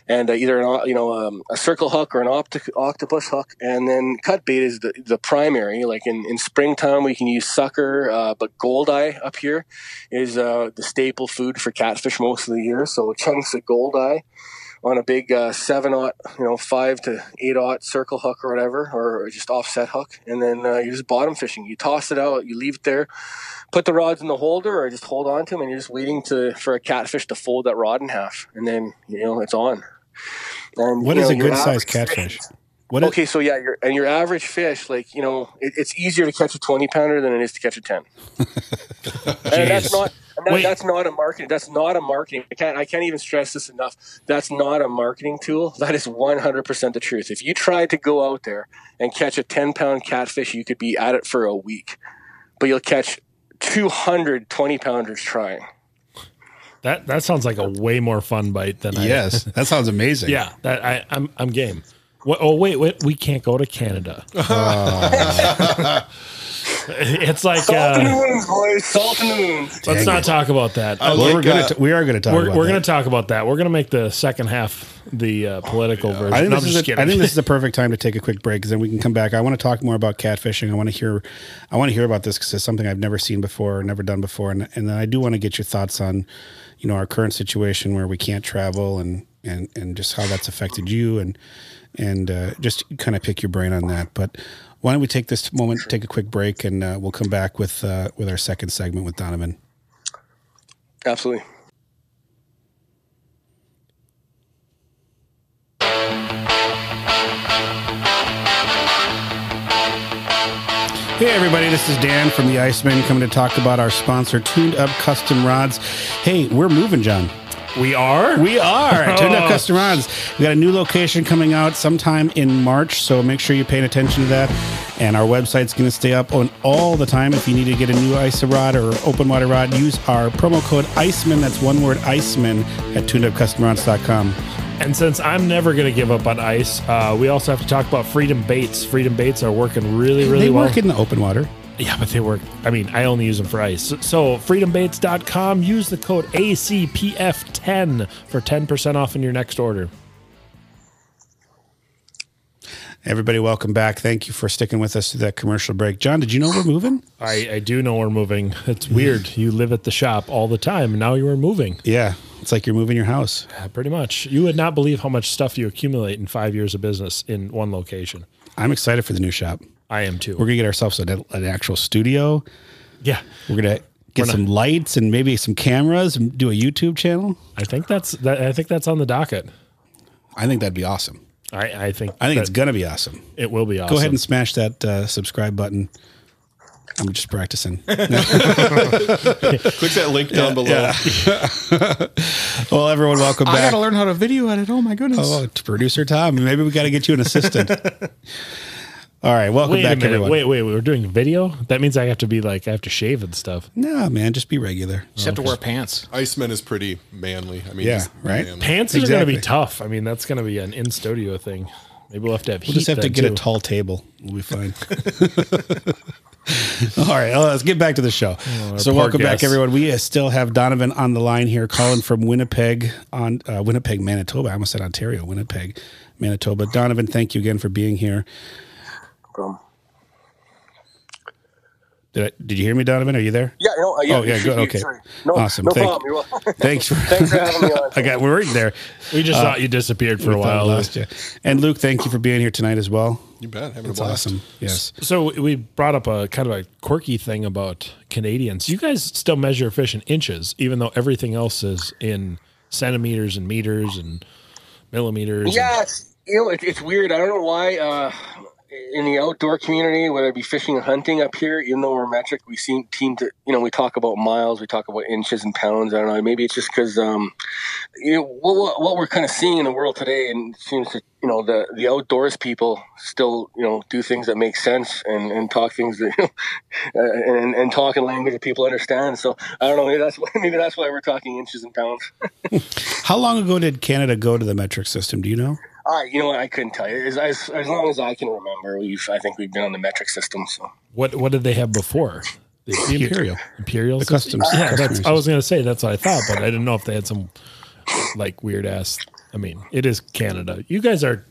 [SPEAKER 3] and uh, either an you know um, a circle hook or an opti- octopus hook, and then cut bait is the, the primary. Like in, in springtime, we can use sucker, uh, but goldeye up here is uh, the staple food for catfish most of the year. So chunks of goldeye on a big uh, seven aught, you know, five to eight aught circle hook or whatever, or just offset hook, and then uh, you're just bottom fishing. You toss it out, you leave it there, put the rods in the holder, or just hold on to them, and you're just waiting to for a catfish to fold that rod in half, and then you know it's on.
[SPEAKER 2] And, what is know, a good sized catfish?
[SPEAKER 3] What okay, is- so yeah, your, and your average fish, like you know, it, it's easier to catch a twenty pounder than it is to catch a ten. *laughs* and that's not that, that's not a marketing. That's not a marketing. I can't. I can't even stress this enough. That's not a marketing tool. That is one hundred percent the truth. If you tried to go out there and catch a ten pound catfish, you could be at it for a week, but you'll catch 200 20 pounders trying.
[SPEAKER 1] That that sounds like a way more fun bite than I.
[SPEAKER 2] Yes, *laughs* that sounds amazing.
[SPEAKER 1] Yeah, that I I'm I'm game. What, oh wait, wait, we can't go to Canada. *laughs* it's like
[SPEAKER 3] Salt in the
[SPEAKER 1] uh,
[SPEAKER 3] wounds, boys. Salt in the wounds.
[SPEAKER 1] let's
[SPEAKER 2] Dang
[SPEAKER 1] not
[SPEAKER 2] it.
[SPEAKER 1] talk about that.
[SPEAKER 4] I
[SPEAKER 2] we're gonna
[SPEAKER 4] uh,
[SPEAKER 2] t- we are gonna talk.
[SPEAKER 1] we're we're gonna talk about that. We're gonna make the second half the uh, political version.
[SPEAKER 2] I think,
[SPEAKER 1] No,
[SPEAKER 2] this
[SPEAKER 1] I'm
[SPEAKER 2] is
[SPEAKER 1] just
[SPEAKER 2] a,
[SPEAKER 1] kidding.
[SPEAKER 2] I think this is the *laughs* perfect time to take a quick break because then we can come back. I want to talk more about catfishing. I want to hear, I want to hear about this because it's something I've never seen before, never done before, and and then I do want to get your thoughts on, you know, our current situation where we can't travel and and and just how that's affected you and and uh, just kind of pick your brain on that. But why don't we take this moment, take a quick break, and uh, we'll come back with uh, with our second segment with Donovan.
[SPEAKER 3] Absolutely.
[SPEAKER 2] Hey everybody, this is Dan from the ICEMEN coming to talk about our sponsor, Tuned Up Custom Rods. Hey, we're moving, John.
[SPEAKER 1] we are.
[SPEAKER 2] We are *laughs* Tuned Up
[SPEAKER 1] Oh.
[SPEAKER 2] Custom Rods. We got a new location coming out sometime in March, so make sure you're paying attention to that. And our website's going to stay up on all the time. If you need to get a new ISA rod or open water rod, use our promo code Iceman. That's one word, Iceman, at tunedupcustomrods.com.
[SPEAKER 1] And since I'm never going to give up on ice, uh, we also have to talk about Freedom Baits. Freedom Baits are working really, really
[SPEAKER 2] They
[SPEAKER 1] well.
[SPEAKER 2] They work in the open water.
[SPEAKER 1] Yeah, but they work. I mean, I only use them for ice. So, so freedombaits.com, use the code ACPF10 for 10% off in your next order.
[SPEAKER 2] Everybody, welcome back. Thank you for sticking with us through that commercial break. John, did you know we're moving?
[SPEAKER 1] I, I do know we're moving. It's weird. You live at the shop all the time, and now you are moving.
[SPEAKER 2] Yeah, it's like you're moving your house.
[SPEAKER 1] Yeah, pretty much. You would not believe how much stuff you accumulate in five years of business in one location.
[SPEAKER 2] I'm excited for the new shop.
[SPEAKER 1] I am too.
[SPEAKER 2] We're gonna get ourselves an, an actual studio.
[SPEAKER 1] yeah,
[SPEAKER 2] We're gonna get some lights and maybe some cameras and do a YouTube channel.
[SPEAKER 1] I think that's that. I think that's on the docket.
[SPEAKER 2] I think that'd be awesome.
[SPEAKER 1] I, I think.
[SPEAKER 2] I think it's gonna be awesome.
[SPEAKER 1] it will be awesome.
[SPEAKER 2] Go ahead and smash that uh, subscribe button. I'm just practicing. *laughs*
[SPEAKER 4] Click that link down below. *laughs*
[SPEAKER 2] well, everyone, welcome back.
[SPEAKER 5] I gotta learn how to video edit. Oh my goodness.
[SPEAKER 2] Oh, to producer Tom. Maybe we got to get you an assistant. *laughs* All right, welcome
[SPEAKER 1] Wait
[SPEAKER 2] back, everyone.
[SPEAKER 1] Wait, wait. We're doing video. That means I have to be like I have to shave and stuff.
[SPEAKER 2] No, man, just be regular.
[SPEAKER 5] Just have to wear pants.
[SPEAKER 4] Iceman is pretty manly. I mean,
[SPEAKER 2] Yeah,
[SPEAKER 4] he's
[SPEAKER 2] right?
[SPEAKER 4] manly.
[SPEAKER 1] Pants are going to be tough. I mean, that's going to be an in studio thing. Maybe we'll have to have.
[SPEAKER 2] We'll just have to get a tall table. We'll be fine. *laughs* All right, well, let's get back to the show. so,
[SPEAKER 1] poor
[SPEAKER 2] welcome back,
[SPEAKER 1] guests.
[SPEAKER 2] everyone. We uh, still have Donovan on the line here, calling from Winnipeg, on uh, Winnipeg, Manitoba. I almost said Ontario, Winnipeg, Manitoba. Donovan, thank you again for being here. Did, I, did you hear me, Donovan? Are you there?
[SPEAKER 3] yeah, no, uh, yeah,
[SPEAKER 2] Oh, yeah, good. Okay.
[SPEAKER 3] sorry. No,
[SPEAKER 2] Awesome.
[SPEAKER 3] No
[SPEAKER 2] Thank-
[SPEAKER 3] problem. You're. *laughs*
[SPEAKER 2] Thanks for
[SPEAKER 3] Thanks for having me on. *laughs*
[SPEAKER 2] I got we're right there.
[SPEAKER 1] We just thought you disappeared for a
[SPEAKER 2] We thought we
[SPEAKER 1] while.
[SPEAKER 2] lost you. And Luke, thank you for being here tonight as well.
[SPEAKER 4] You bet. Having
[SPEAKER 2] It's
[SPEAKER 4] a blast.
[SPEAKER 2] awesome. Yes.
[SPEAKER 1] So we brought up a kind of a quirky thing about Canadians. You guys still measure fish in inches, even though everything else is in centimeters and meters and millimeters.
[SPEAKER 3] Yeah, it's, you know, it, it's weird. I don't know why. Uh, in the outdoor community, whether it be fishing or hunting up here, even though we're metric, we seem team to you know we talk about miles, we talk about inches and pounds. I don't know. Maybe it's just because um, you know what, what, we're kind of seeing in the world today, and seems to you know the the outdoors people still you know do things that make sense and, and talk things that you *laughs* know, uh, and and talk in language that people understand. So I don't know. Maybe that's *laughs* maybe that's why we're talking inches and pounds. *laughs*
[SPEAKER 2] How long ago did Canada go to the metric system? Do you know?
[SPEAKER 3] I, you know what? I couldn't tell you. As, as, as long as I can remember, we've I think we've been on the metric system. So
[SPEAKER 1] What what did they have before? The, *laughs*
[SPEAKER 2] The imperial.
[SPEAKER 1] imperial
[SPEAKER 2] The
[SPEAKER 1] system?
[SPEAKER 2] customs-
[SPEAKER 1] Yeah,
[SPEAKER 2] customs
[SPEAKER 1] that's, I was going to say that's what I thought, but I didn't know if they had some like weird ass. I mean, it is Canada. You guys are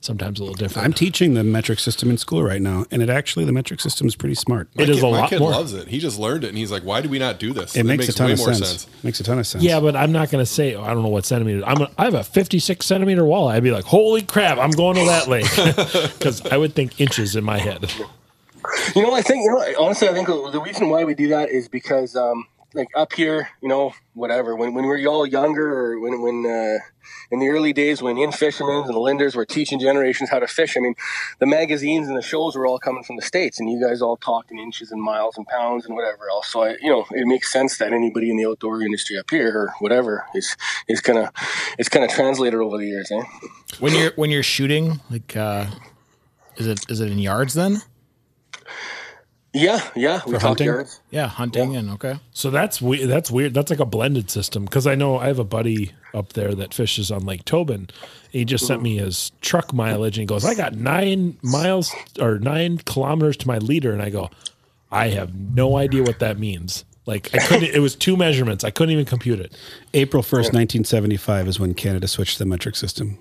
[SPEAKER 1] sometimes a little different.
[SPEAKER 2] I'm teaching the metric system in school right now, and it actually the metric system is pretty smart.
[SPEAKER 1] it
[SPEAKER 4] My
[SPEAKER 1] is
[SPEAKER 4] kid,
[SPEAKER 1] a
[SPEAKER 4] my
[SPEAKER 1] lot
[SPEAKER 4] kid
[SPEAKER 1] more.
[SPEAKER 4] loves it. He just learned it, and he's like, "Why do we not do this?"
[SPEAKER 2] It makes, a ton
[SPEAKER 4] way
[SPEAKER 2] of
[SPEAKER 4] more
[SPEAKER 2] sense. Makes a ton of sense.
[SPEAKER 1] Yeah, but I'm not going to say I don't know what centimeter. I'm a, I have a 56 centimeter wall. I'd be like, holy crap, I'm going to that lake *laughs* *laughs* because I would think inches in my head.
[SPEAKER 3] you know, I think you know honestly, I think the reason why we do that is because um, like up here, you know, whatever when when we we're all younger or when when uh, in the early days when In-Fisherman and the Lindners were teaching generations how to fish. I mean, the magazines and the shows were all coming from the states, and you guys all talked in inches and miles and pounds and whatever else. So I, you know, it makes sense that anybody in the outdoor industry up here or whatever is is kind of it's kind of translated over the years, eh?
[SPEAKER 5] When you're when you're shooting, like, uh, is it is it in yards then?
[SPEAKER 3] Yeah, yeah. We
[SPEAKER 2] For hunting?
[SPEAKER 3] yards.
[SPEAKER 5] Yeah, hunting and okay.
[SPEAKER 1] So that's weird. That's weird. That's like a blended system because I know I have a buddy up there that fishes on Lake Tobin. He just sent mm-hmm. me his truck mileage and he goes, "I got nine miles or nine kilometers to my leader," and I go, "I have no idea what that means." Like I couldn't. it was two measurements. I couldn't even compute it.
[SPEAKER 2] April 1st, 1975 is when Canada switched to the metric system.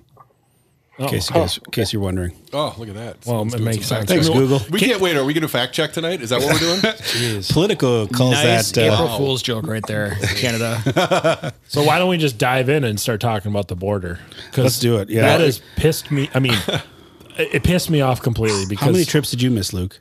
[SPEAKER 2] In case, you guys, in case you're wondering.
[SPEAKER 4] Oh, look at that.
[SPEAKER 1] Well,
[SPEAKER 4] Let's
[SPEAKER 1] it
[SPEAKER 4] do
[SPEAKER 1] makes
[SPEAKER 4] some fact
[SPEAKER 1] sense.
[SPEAKER 2] Thanks,
[SPEAKER 4] check.
[SPEAKER 2] Google.
[SPEAKER 4] We can't wait. Are we going to fact check tonight? Is that what we're doing? *laughs*
[SPEAKER 2] Politico calls
[SPEAKER 5] nice
[SPEAKER 2] that. Uh,
[SPEAKER 5] April Fool's joke right there, *laughs* Canada. *laughs*
[SPEAKER 1] So why don't we just dive in and start talking about the border? 'Cause
[SPEAKER 2] Let's do it, yeah.
[SPEAKER 1] that has pissed me. I mean, it it pissed me off completely because
[SPEAKER 2] how many trips did you miss, Luke?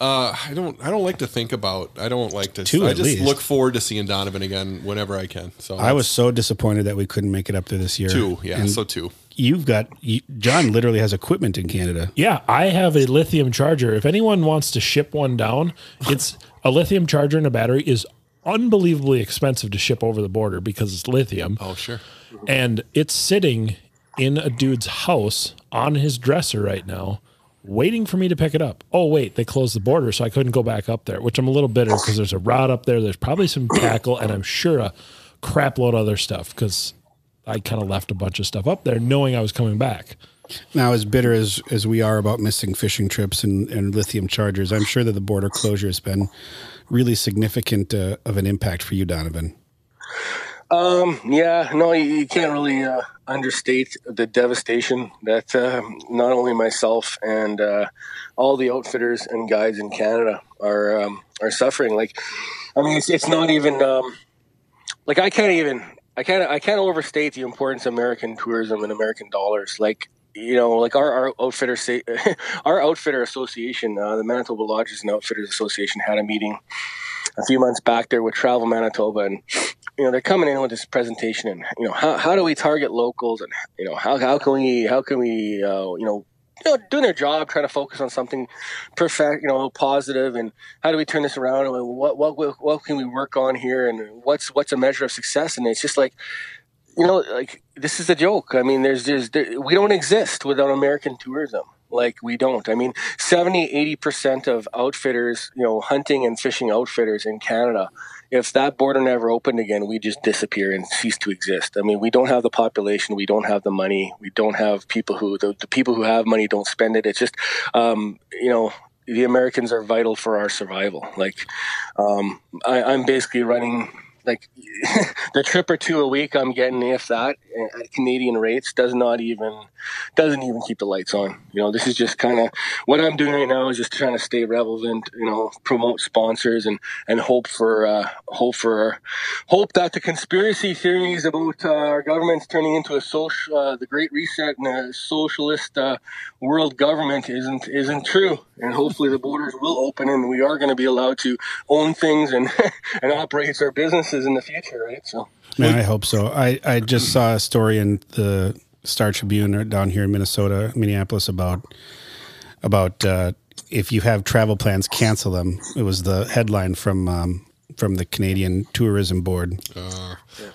[SPEAKER 4] Uh, I don't. I don't like to think about. I don't like to.
[SPEAKER 2] Two
[SPEAKER 4] I
[SPEAKER 2] at
[SPEAKER 4] just
[SPEAKER 2] least.
[SPEAKER 4] look forward to seeing Donovan again whenever I can. So
[SPEAKER 2] I was so disappointed that we couldn't make it up there this year.
[SPEAKER 4] two. Yeah.
[SPEAKER 2] And
[SPEAKER 4] so two.
[SPEAKER 2] You've got you, John. Literally has equipment in Canada.
[SPEAKER 1] Yeah, I have a lithium charger. If anyone wants to ship one down, it's a lithium charger and a battery is unbelievably expensive to ship over the border because it's lithium.
[SPEAKER 4] Oh sure.
[SPEAKER 1] And it's sitting in a dude's house on his dresser right now, waiting for me to pick it up. Oh, wait, they closed the border, so I couldn't go back up there, which I'm a little bitter because there's a rod up there. There's probably some tackle, and I'm sure a crap load of other stuff because I kind of left a bunch of stuff up there knowing I was coming back.
[SPEAKER 2] Now, as bitter as as we are about missing fishing trips and, and lithium chargers, I'm sure that the border closure has been really significant uh, of an impact for you, Donovan.
[SPEAKER 3] Um, yeah, no, you, you can't really uh, understate the devastation that uh, not only myself and uh, all the outfitters and guides in Canada are um, are suffering. Like, I mean, it's, it's not even um, like I can't even I can't I can't overstate the importance of American tourism and American dollars. Like. You know, like our, our outfitter say, *laughs* our outfitter association, uh, the Manitoba Lodges and Outfitters Association, had a meeting a few months back there with Travel Manitoba, and you know they're coming in with this presentation, and you know how, how do we target locals, and you know how, how can we how can we uh, you know you know doing their job, trying to focus on something perfect, you know positive, and how do we turn this around, and what what what, can we work on here, and what's what's a measure of success, and it's just like you know, like this is a joke. I mean, there's there's there, we don't exist without American tourism. Like we don't. I mean, 70, 80 percent of outfitters, you know, hunting and fishing outfitters in Canada. If that border never opened again, we just disappear and cease to exist. I mean, we don't have the population, we don't have the money, we don't have people who the, the people who have money don't spend it. It's just, um, you know, the Americans are vital for our survival. Like, um, I, I'm basically running like *laughs* the trip or two a week I'm getting, if that, at Canadian rates, does not even doesn't even keep the lights on. You know, this is just kind of what I'm doing right now is just trying to stay relevant. You know, promote sponsors and and hope for uh, hope for hope that the conspiracy theories about uh, our government's turning into a social uh, the Great Reset and a socialist uh, world government isn't isn't true. And hopefully the borders will open and we are going to be allowed to own things and *laughs* and operate our businesses in the future, right? So.
[SPEAKER 2] Man, I hope so. I, I just saw a story in the Star Tribune down here in Minnesota, Minneapolis about about uh, if you have travel plans, cancel them. It was the headline from um, from the Canadian Tourism Board.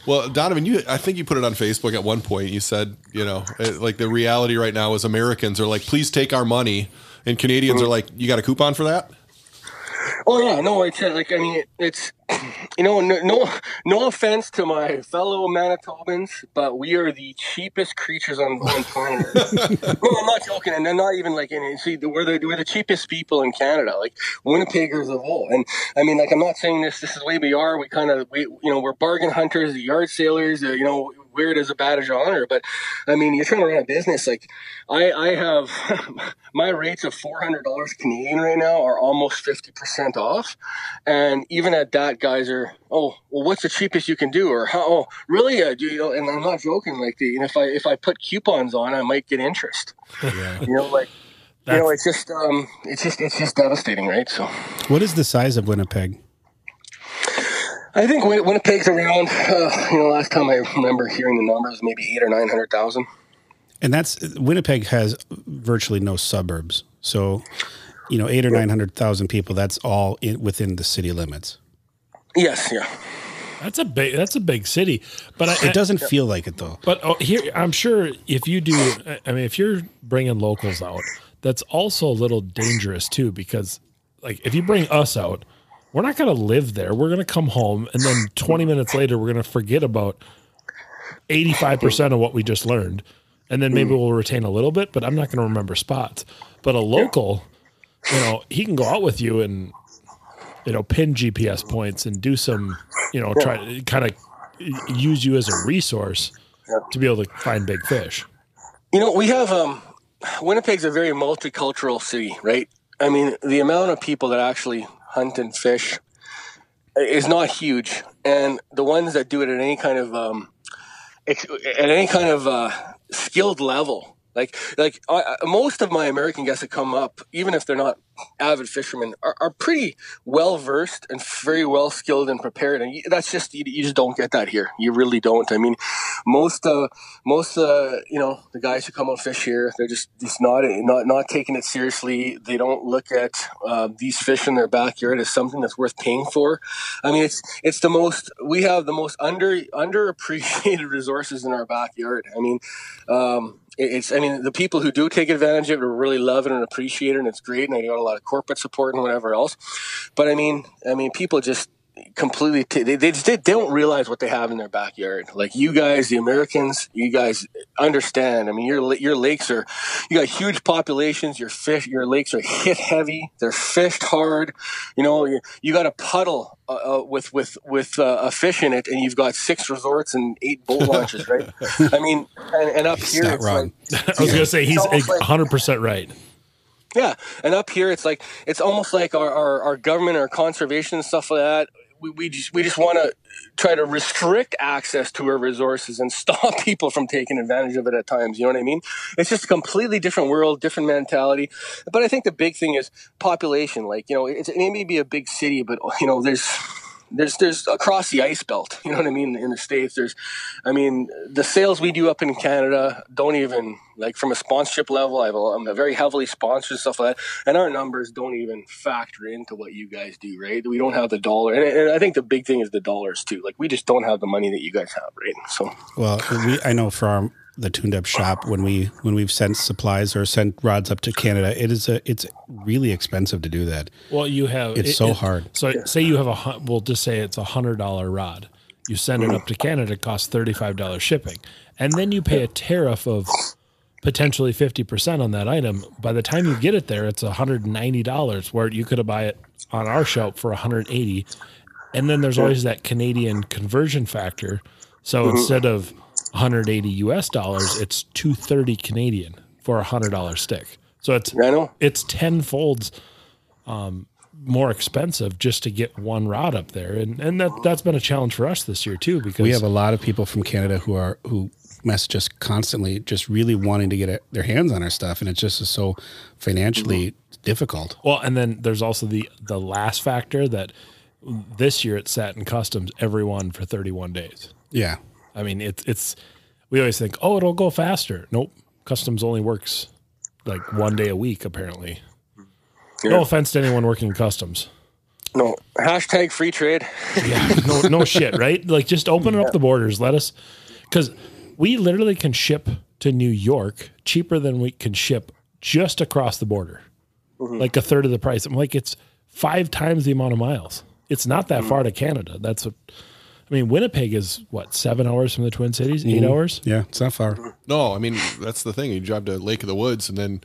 [SPEAKER 4] Well, Donovan, you I think you put it on Facebook at one point. You said, you know, eh, like the reality right now is Americans are like, please take our money, and Canadians are like, you got a coupon for that?
[SPEAKER 3] Oh yeah, no, it's uh, like I mean, it's you know, no, no, no offense to my fellow Manitobans, but we are the cheapest creatures on, on planet. no, *laughs* I'm not joking, and they're not even like in. See, we're the we're the cheapest people in Canada, like Winnipeggers of all. And I mean, like I'm not saying this. This is the way we are. We kind of we you know we're bargain hunters, yard sailors. Uh, you know, wear it as a badge of honor. But I mean, you're trying to run a business. Like I, I have *laughs* my rates of four hundred dollars Canadian right now are almost fifty percent off, and even at that, guys are oh well, what's the cheapest you can do, or how? Oh, really? Uh, do you know? And I'm not joking. Like the, and if I if I put coupons on, I might get interest. yeah. You know, like. You know, it's just, um, it's just, it's just devastating, right? So,
[SPEAKER 2] What is the size of Winnipeg?
[SPEAKER 3] I think Win- Winnipeg's around. Uh, you know, last time I remember hearing the numbers, maybe eight or nine hundred thousand.
[SPEAKER 2] And that's Winnipeg has virtually no suburbs. So, you know, eight or nine hundred thousand people. That's all in, within the city limits.
[SPEAKER 3] Yes, yeah.
[SPEAKER 1] That's a big. That's a big city, but I,
[SPEAKER 2] It doesn't feel like it though.
[SPEAKER 1] But oh, here, I'm sure if you do, I mean, if you're bringing locals out, that's also a little dangerous too, because like if you bring us out, we're not going to live there. We're going to come home, and then *laughs* 20 minutes later, we're going to forget about 85 percent of what we just learned, and then maybe we'll retain a little bit, but I'm not going to remember spots. But a local, you know, he can go out with you and you know pin GPS points and do some, you know, try to kind of use you as a resource to be able to find big fish.
[SPEAKER 3] You know, we have um, Winnipeg's a very multicultural city, right? I mean, the amount of people that actually hunt and fish is not huge, and the ones that do it at any kind of um, at any kind of uh, skilled level, like like uh, most of my American guests that come up, even if they're not avid fishermen, are, are pretty well versed and very well skilled and prepared, and that's just you, you just don't get that here. You really don't. I mean, most uh most uh you know the guys who come out fish here, they're just just not not not taking it seriously. They don't look at uh, these fish in their backyard as something that's worth paying for. I mean, it's it's the most we have the most under underappreciated *laughs* resources in our backyard. I mean. Um, it's I mean the people who do take advantage of it really love it and appreciate it and it's great and I got a lot of corporate support and whatever else. But I mean I mean people just completely t- they, they just they don't realize what they have in their backyard. Like you guys, the Americans, you guys understand. I mean your your lakes are you got huge populations. Your fish your lakes are hit heavy. They're fished hard. You know you, you got a puddle uh, uh, with with with uh, a fish in it, and you've got six resorts and eight boat launches, right? *laughs* I mean, and, and up here,
[SPEAKER 2] not
[SPEAKER 3] it's
[SPEAKER 2] wrong.
[SPEAKER 3] like *laughs*
[SPEAKER 1] I was going to say he's
[SPEAKER 3] almost
[SPEAKER 1] 100% right.
[SPEAKER 3] yeah, and up here it's like it's almost like our, our, our government or conservation and stuff like that. We, we just we just want to try to restrict access to our resources and *laughs* stop people from taking advantage of it at times. You know what I mean? It's just a completely different world, different mentality. But I think the big thing is population. Like you know, it may be a big city, but you know, there's there's there's across the ice belt. *laughs* You know what I mean? In the states, there's, I mean, the sales we do up in Canada don't even like from a sponsorship level. I have a, I'm a very heavily sponsored stuff like that, and our numbers don't even factor into what you guys do. Right? We don't have the dollar, and, and I think the big thing is the dollars too. Like we just don't have the money that you guys have, right? So
[SPEAKER 2] Well, we I know for our, the tuned up shop when we when we've sent supplies or sent rods up to Canada, it is a it's really expensive to do that.
[SPEAKER 1] Well, you have
[SPEAKER 2] It's so hard.
[SPEAKER 1] So say you have a hun- we'll just say it's a hundred dollar rod. You send it up to Canada, it costs thirty five dollars shipping, and then you pay a tariff of potentially fifty percent on that item. By the time you get it there, it's hundred and ninety dollars, where you could have buy it on our shop for hundred eighty. And then there's always that Canadian conversion factor. So mm-hmm. instead of 180 US dollars, it's 230 Canadian for a hundred dollar stick. So it's
[SPEAKER 3] I know.
[SPEAKER 1] it's ten folds um, more expensive just to get one rod up there, and and that that's been a challenge for us this year too because
[SPEAKER 2] We have a lot of people from Canada who are who message us constantly, just really wanting to get a, their hands on our stuff, and it just is so financially difficult.
[SPEAKER 1] well, and then there's also the the last factor that this year it's sat in customs every one for 31 days.
[SPEAKER 2] Yeah,
[SPEAKER 1] I mean it's it's we always think oh it'll go faster. Nope, customs only works like one day a week apparently. No offense to anyone working in customs.
[SPEAKER 3] No hashtag free trade.
[SPEAKER 1] Yeah, no, no *laughs* shit, right? Like just open up the borders. Let us, because we literally can ship to New York cheaper than we can ship just across the border, mm-hmm. like a third of the price. I'm like, it's five times the amount of miles. It's not that mm. far to Canada. That's what. I mean, Winnipeg is what seven hours from the Twin Cities, 8 hours.
[SPEAKER 2] yeah, it's not far.
[SPEAKER 4] No, I mean that's the thing. You drive to Lake of the Woods, and then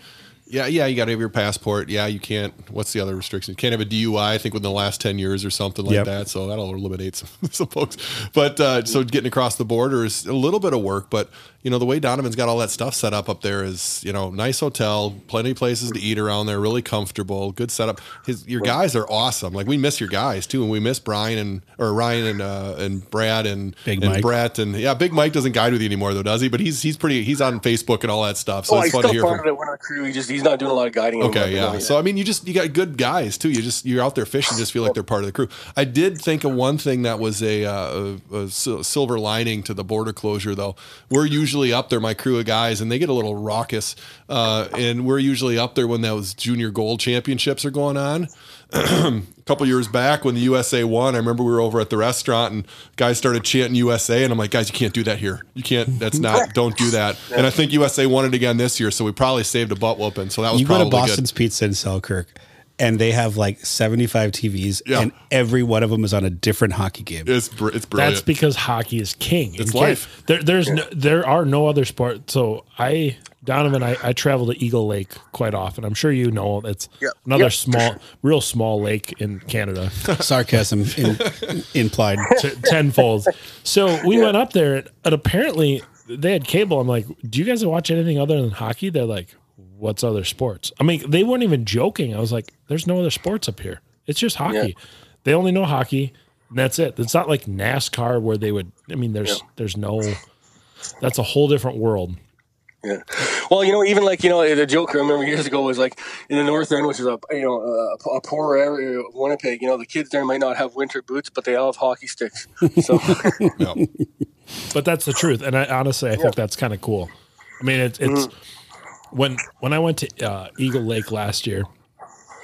[SPEAKER 4] yeah, yeah, you got to have your passport. Yeah, you can't. What's the other restriction? You can't have a DUI. I think within the last ten years or something like
[SPEAKER 2] Yep.
[SPEAKER 4] that. So that'll eliminate some, *laughs* some folks. But uh, so getting across the border is a little bit of work. But you know the way Donovan's got all that stuff set up up there is you know nice hotel, plenty of places to eat around there, really comfortable, good setup. His your guys are awesome. Like we miss your guys too, and we miss Brian and or Ryan and uh, and Brad and
[SPEAKER 2] Big
[SPEAKER 4] and
[SPEAKER 2] Mike.
[SPEAKER 4] Brett and yeah, Big Mike doesn't guide with you anymore though, does he? But he's he's pretty he's on Facebook and all that stuff. So
[SPEAKER 3] oh,
[SPEAKER 4] it's fun to hear
[SPEAKER 3] part
[SPEAKER 4] from.
[SPEAKER 3] of it. One of the crew. He just he's not doing a lot of guiding.
[SPEAKER 4] Okay, yeah. So I mean, you just you got good guys too. You just you're out there fishing, just feel like they're part of the crew. I did think of one thing that was a, uh, a, a silver lining to the border closure, though. We're usually up there, my crew of guys, and they get a little raucous. Uh, and we're usually up there when those junior gold championships are going on. *clears throat* a couple years back when the USA won, I remember we were over at the restaurant and guys started chanting USA, and I'm like, guys, you can't do that here. You can't. That's not. don't do that. And I think USA won it again this year, so we probably saved a butt whooping. So that was
[SPEAKER 2] You go
[SPEAKER 4] probably
[SPEAKER 2] to
[SPEAKER 4] good.
[SPEAKER 2] Boston's Pizza in Selkirk, and they have like 75 TVs,
[SPEAKER 4] Yeah.
[SPEAKER 2] and every one of them is on a different hockey game.
[SPEAKER 4] It's br- it's brilliant.
[SPEAKER 1] That's because hockey is king.
[SPEAKER 4] It's
[SPEAKER 1] In
[SPEAKER 4] life.
[SPEAKER 1] There, there's no, there are no other sport. So I, Donovan, I, I travel to Eagle Lake quite often. I'm sure you know it's
[SPEAKER 3] Yeah.
[SPEAKER 1] another
[SPEAKER 3] Yeah.
[SPEAKER 1] small, real small lake in Canada, *laughs*
[SPEAKER 2] Sarcasm in, implied. *laughs*
[SPEAKER 1] t- tenfold. So we went up there, and, and apparently they had cable. I'm like, do you guys watch anything other than hockey? They're like, what's other sports? I mean, they weren't even joking. I was like, there's no other sports up here. It's just hockey. They only know hockey, and that's it. It's not like NASCAR where they would. I mean, there's there's no. That's a whole different world.
[SPEAKER 3] Yeah. Well, you know, even like you know, the joke I remember years ago was like in the North End, which is a you know a, a poor area of Winnipeg. You know, the kids there might not have winter boots, but they all have hockey sticks. So *laughs*
[SPEAKER 4] Yeah.
[SPEAKER 1] But that's the truth, and I honestly I think that's kind of cool. I mean, it's it's mm-hmm. When when I went to uh, Eagle Lake last year,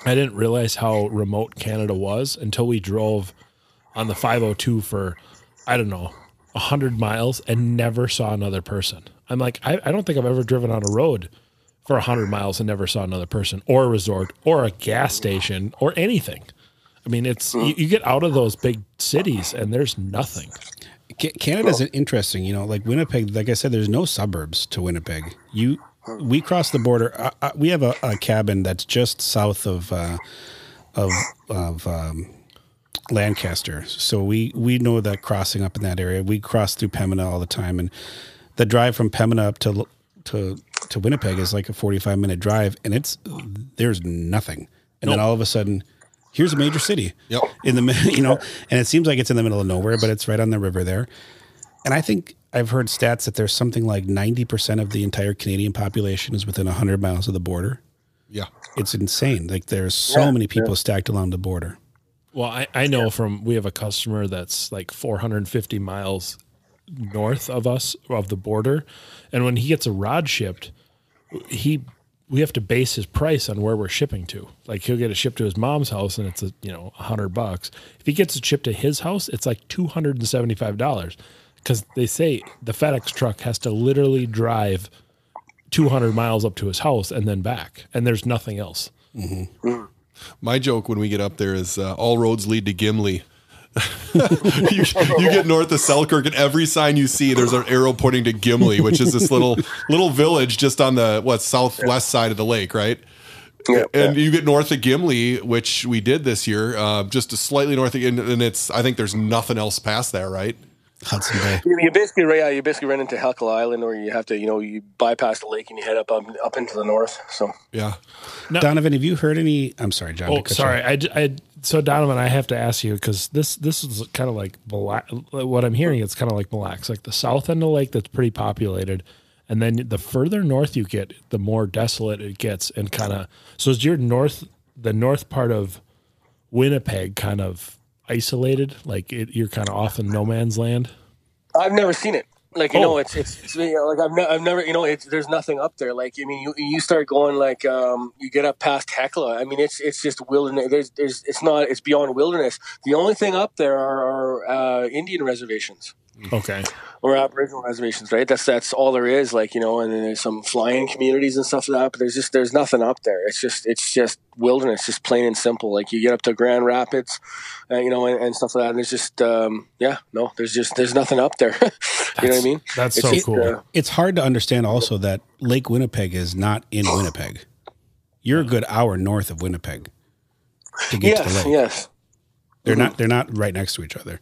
[SPEAKER 1] I didn't realize how remote Canada was until we drove on the 502 for I don't know hundred miles and never saw another person. I'm like, I, I don't think I've ever driven on a road for hundred miles and never saw another person, or a resort, or a gas station, or anything. I mean, it's you, you get out of those big cities and there's nothing.
[SPEAKER 2] Ca- Canada's interesting, you know, like Winnipeg. Like I said, there's no suburbs to Winnipeg. You, we cross the border. Uh, uh, we have a, a cabin that's just south of uh, of of um, Lancaster, so we we know that crossing up in that area. We cross through Pembina all the time, and the drive from Pembina up to to to Winnipeg is like a 45 minute drive, and it's there's nothing, and then all of a sudden. Here's a major city
[SPEAKER 4] Yep.
[SPEAKER 2] in the *laughs* you know, and it seems like it's in the middle of nowhere, but it's right on the river there. And I think I've heard stats that there's something like 90% of the entire Canadian population is within 100 miles of the border.
[SPEAKER 4] Yeah.
[SPEAKER 2] It's insane. Like there's so yeah, many people yeah. stacked along the border.
[SPEAKER 1] Well, I, I know yeah. from we have a customer that's like 450 miles north of us of the border. And when he gets a rod shipped, he we have to base his price on where we're shipping to. Like he'll get it shipped to his mom's house and it's a, you know, 100 bucks. If he gets it shipped to his house, it's like $275 because they say the FedEx truck has to literally drive 200 miles up to his house and then back, and there's nothing else.
[SPEAKER 4] My joke when we get up there is uh, all roads lead to Gimli. *laughs* you, you get north of Selkirk, and every sign you see, there's an arrow pointing to Gimli, which is this little little village just on the what southwest side of the lake, right?
[SPEAKER 3] Yeah,
[SPEAKER 4] and you get north of Gimli, which we did this year, uh, just a slightly north of, and, and it's I think there's nothing else past there, right?
[SPEAKER 2] Hudson Bay.
[SPEAKER 3] you, you basically yeah, uh, you basically run into Hecla Island, or you have to you know you bypass the lake and you head up up, up into the north. So
[SPEAKER 4] Yeah,
[SPEAKER 2] Donovan, have you heard any? I'm sorry, John.
[SPEAKER 1] Oh,
[SPEAKER 2] to cut you
[SPEAKER 1] sorry.
[SPEAKER 2] off.
[SPEAKER 1] I, j- I- so Donovan, I have to ask you because this this is kind of like what I'm hearing. It's kind of like Mille Lacs, like the south end of the lake that's pretty populated, and then the further north you get, the more desolate it gets, and kind of. So is your north the north part of Winnipeg kind of isolated? Like it, you're kind of off in no man's land.
[SPEAKER 3] I've never seen it. Like you
[SPEAKER 1] Oh.
[SPEAKER 3] know, it's it's, it's you know, like I've, ne- I've never you know it's there's nothing up there. Like I mean, you you start going like um you get up past Hecla. I mean, it's it's just wilderness. There's there's it's not it's beyond wilderness. The only thing up there are, are uh, Indian reservations
[SPEAKER 1] Okay.
[SPEAKER 3] Or Aboriginal reservations, right? That's that's all there is. Like you know, and then there's some flying communities and stuff like that. But there's just there's nothing up there. It's just it's just wilderness, just plain and simple. Like you get up to Grand Rapids, uh, you know, and, and stuff like that. And there's just um yeah, no, there's just there's nothing up there. *laughs* you know what I mean?
[SPEAKER 1] That's
[SPEAKER 3] It's
[SPEAKER 1] so
[SPEAKER 3] just,
[SPEAKER 1] cool.
[SPEAKER 3] uh,
[SPEAKER 2] It's hard to understand also that Lake Winnipeg is not in Winnipeg. You're a good hour north of Winnipeg to get to the
[SPEAKER 3] yes,
[SPEAKER 2] lake.
[SPEAKER 3] yes.
[SPEAKER 2] They're not. They're not right next to each other.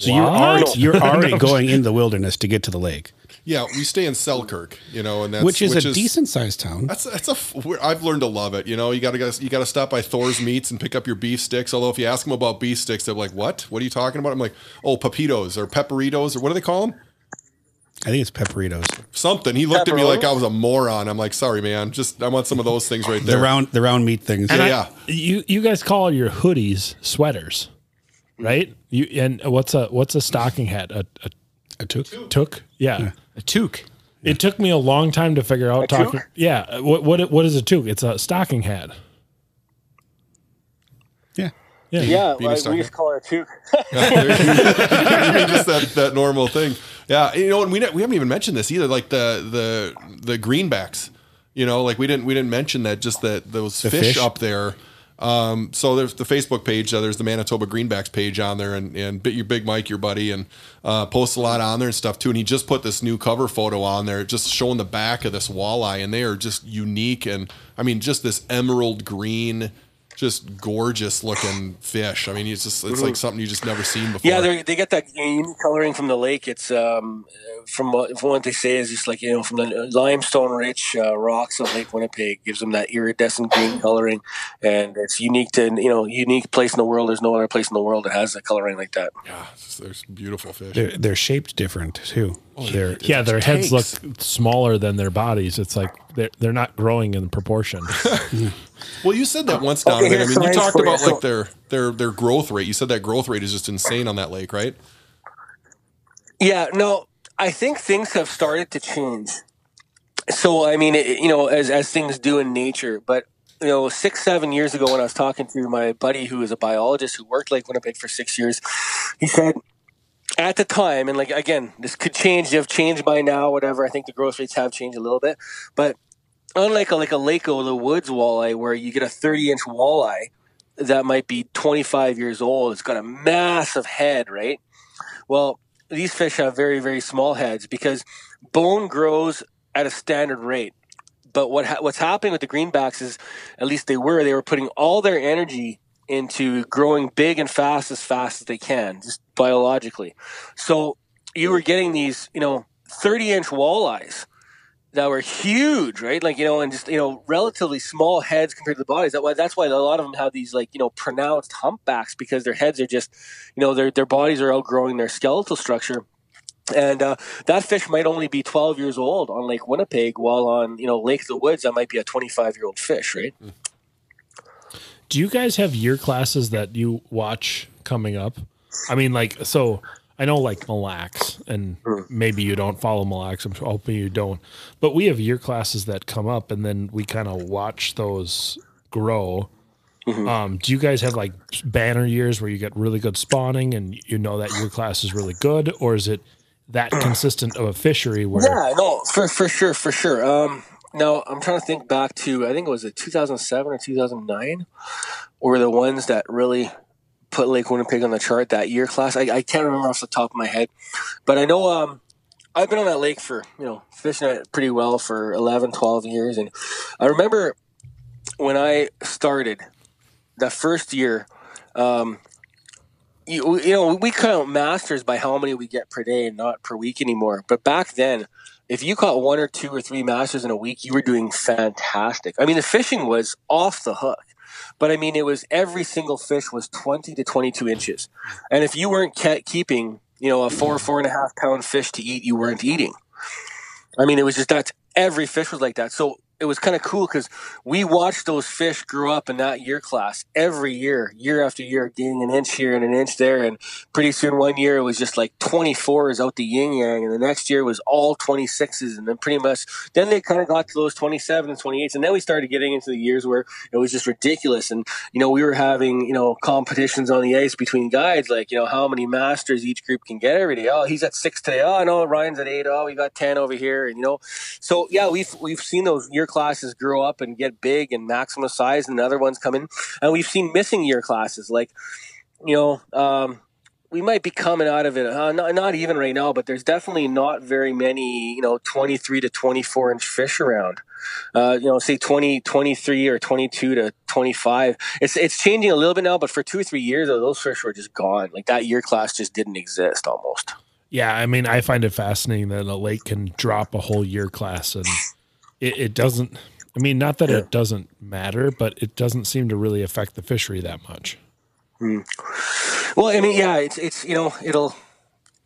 [SPEAKER 2] So
[SPEAKER 1] What? *laughs*
[SPEAKER 2] you're already, you're already going in the wilderness to get to the lake,
[SPEAKER 4] yeah. We stay in Selkirk, you know, and that's
[SPEAKER 2] which is a decent sized town.
[SPEAKER 4] That's that's a. f- we're- I've learned to love it. You know, you got to you got to stop by Thor's Meats and pick up your beef sticks. Although if you ask them about beef sticks, they're like, "What? What are you talking about?" I'm like, "Oh, papitos or pepperitos or what do they call them?
[SPEAKER 2] I think it's pepperitos.
[SPEAKER 4] Something." He looked at me like I was a moron. I'm like, "Sorry, man. Just I want some of those things right
[SPEAKER 2] The
[SPEAKER 4] there."
[SPEAKER 2] round the round meat things.
[SPEAKER 4] Yeah,
[SPEAKER 1] I-
[SPEAKER 4] yeah.
[SPEAKER 1] You you guys call your hoodies sweaters, Mm-hmm. right? You and what's a what's a stocking hat? A, a
[SPEAKER 2] A toque?
[SPEAKER 1] toque? Yeah.
[SPEAKER 5] A toque.
[SPEAKER 1] It took me a long time to figure out
[SPEAKER 3] A
[SPEAKER 1] talking.
[SPEAKER 3] toque?
[SPEAKER 1] Yeah. What what what is a toque? It's a stocking hat.
[SPEAKER 2] Yeah.
[SPEAKER 1] Yeah.
[SPEAKER 3] Yeah, like, we just call it too. *laughs*
[SPEAKER 4] you mean just that, that normal thing. Yeah, you know, and we we haven't even mentioned this either. Like the the the greenbacks. You know, like we didn't we didn't mention that just that those fish,
[SPEAKER 2] fish?
[SPEAKER 4] up there. Um, so there's the Facebook page. Uh, there's the Manitoba Greenbacks page on there, and and your big Mike, your buddy, and uh, posts a lot on there and stuff too. And he just put this new cover photo on there, just showing the back of this walleye, and they are just unique. And I mean, just this emerald green just gorgeous looking fish. I mean, it's just it's like something you just never seen before.
[SPEAKER 3] Yeah, they they get that unique coloring from the lake. It's um, from what from what they say is just like you know from the limestone rich uh, rocks of Lake Winnipeg gives them that iridescent green coloring, and it's unique to you know unique place in the world. There's no other place in the world that has a coloring like that.
[SPEAKER 4] yeah, it's- there's beautiful fish.
[SPEAKER 2] They're, they're shaped different too. Oh, they're
[SPEAKER 1] Yeah, their heads look smaller than their bodies. It's like they're they're not growing in proportion. *laughs*
[SPEAKER 4] Well, you said that *laughs* once,
[SPEAKER 3] Okay,
[SPEAKER 4] Donovan. I mean, you talked
[SPEAKER 3] for you.
[SPEAKER 4] about like their their their growth rate. You said that growth rate is just insane on that lake, right?
[SPEAKER 3] Yeah, no, I think things have started to change. So, I mean, it, you know, as as things do in nature, but you know, six seven years ago when I was talking to my buddy who is a biologist who worked Lake Winnipeg for six years, he said at the time, and like again, this could change. They've changed by now, whatever. I think the growth rates have changed a little bit, but unlike a, like a Lake of the Woods walleye, where you get a thirty inch walleye that might be twenty five years old, it's got a massive head, right? Well, these fish have very very small heads because bone grows at a standard rate. But what ha- what's happening with the greenbacks is, at least they were, they were putting all their energy into growing big and fast as fast as they can, just biologically. So you were getting these, you know, 30 inch walleyes that were huge, right? Like, you know, and just, you know, relatively small heads compared to the bodies. That why, that's why a lot of them have these, like, you know, pronounced humpbacks because their heads are just, you know, their, their bodies are outgrowing their skeletal structure. And uh, that fish might only be 12 years old on Lake Winnipeg, while on, you know, Lake of the Woods, that might be a 25 year old fish, right?
[SPEAKER 1] Do you guys have year classes that you watch coming up? I mean, like, so I know like Mille Lacs, and maybe you don't follow Mille Lacs. I'm hoping you don't. But we have year classes that come up, and then we kind of watch those grow. Um, do you guys have like banner years where you get really good spawning and you know that your class is really good, or is it that consistent of a fishery where
[SPEAKER 3] Yeah, no, for for sure, for sure. Um, now I'm trying to think back to I think it was a 2007 or 2009 were the ones that really put Lake Winnipeg on the chart that year class. I, I can't remember off the top of my head, but I know um, I've been on that lake for you know fishing it pretty well for 11, 12 years, and I remember when I started that first year. Um, you, you know, we count masters by how many we get per day, not per week anymore. But back then, if you caught one or two or three masters in a week, you were doing fantastic. I mean, the fishing was off the hook. But I mean, it was every single fish was 20 to 22 inches. And if you weren't ke- keeping, you know, a four, four and a half pound fish to eat, you weren't eating. I mean, it was just that every fish was like that. So it was kind of cool because we watched those fish grow up in that year class every year, year after year, gaining an inch here and an inch there. And pretty soon one year it was just like 24s out the yin yang. And the next year was all 26s. And then pretty much, then they kind of got to those 27 and 28s. And then we started getting into the years where it was just ridiculous. And, you know, we were having, you know, competitions on the ice between guides, like, you know, how many masters each group can get every day. Oh, he's at six today. Oh, no, Ryan's at eight. Oh, we got 10 over here. And, you know, so yeah, we've, we've seen those year classes grow up and get big and maximum size and other ones come in. And we've seen missing year classes like, you know, um, we might be coming out of it. Uh, not, not even right now, but there's definitely not very many, you know, 23 to 24 inch fish around. Uh, you know, say 20, 23 or 22 to 25. It's it's changing a little bit now, but for two or three years, those fish were just gone. Like that year class just didn't exist almost.
[SPEAKER 1] Yeah, I mean, I find it fascinating that a lake can drop a whole year class and it, it doesn't. I mean, not that it doesn't matter, but it doesn't seem to really affect the fishery that much. Hmm.
[SPEAKER 3] Well, I mean, yeah, it's it's you know it'll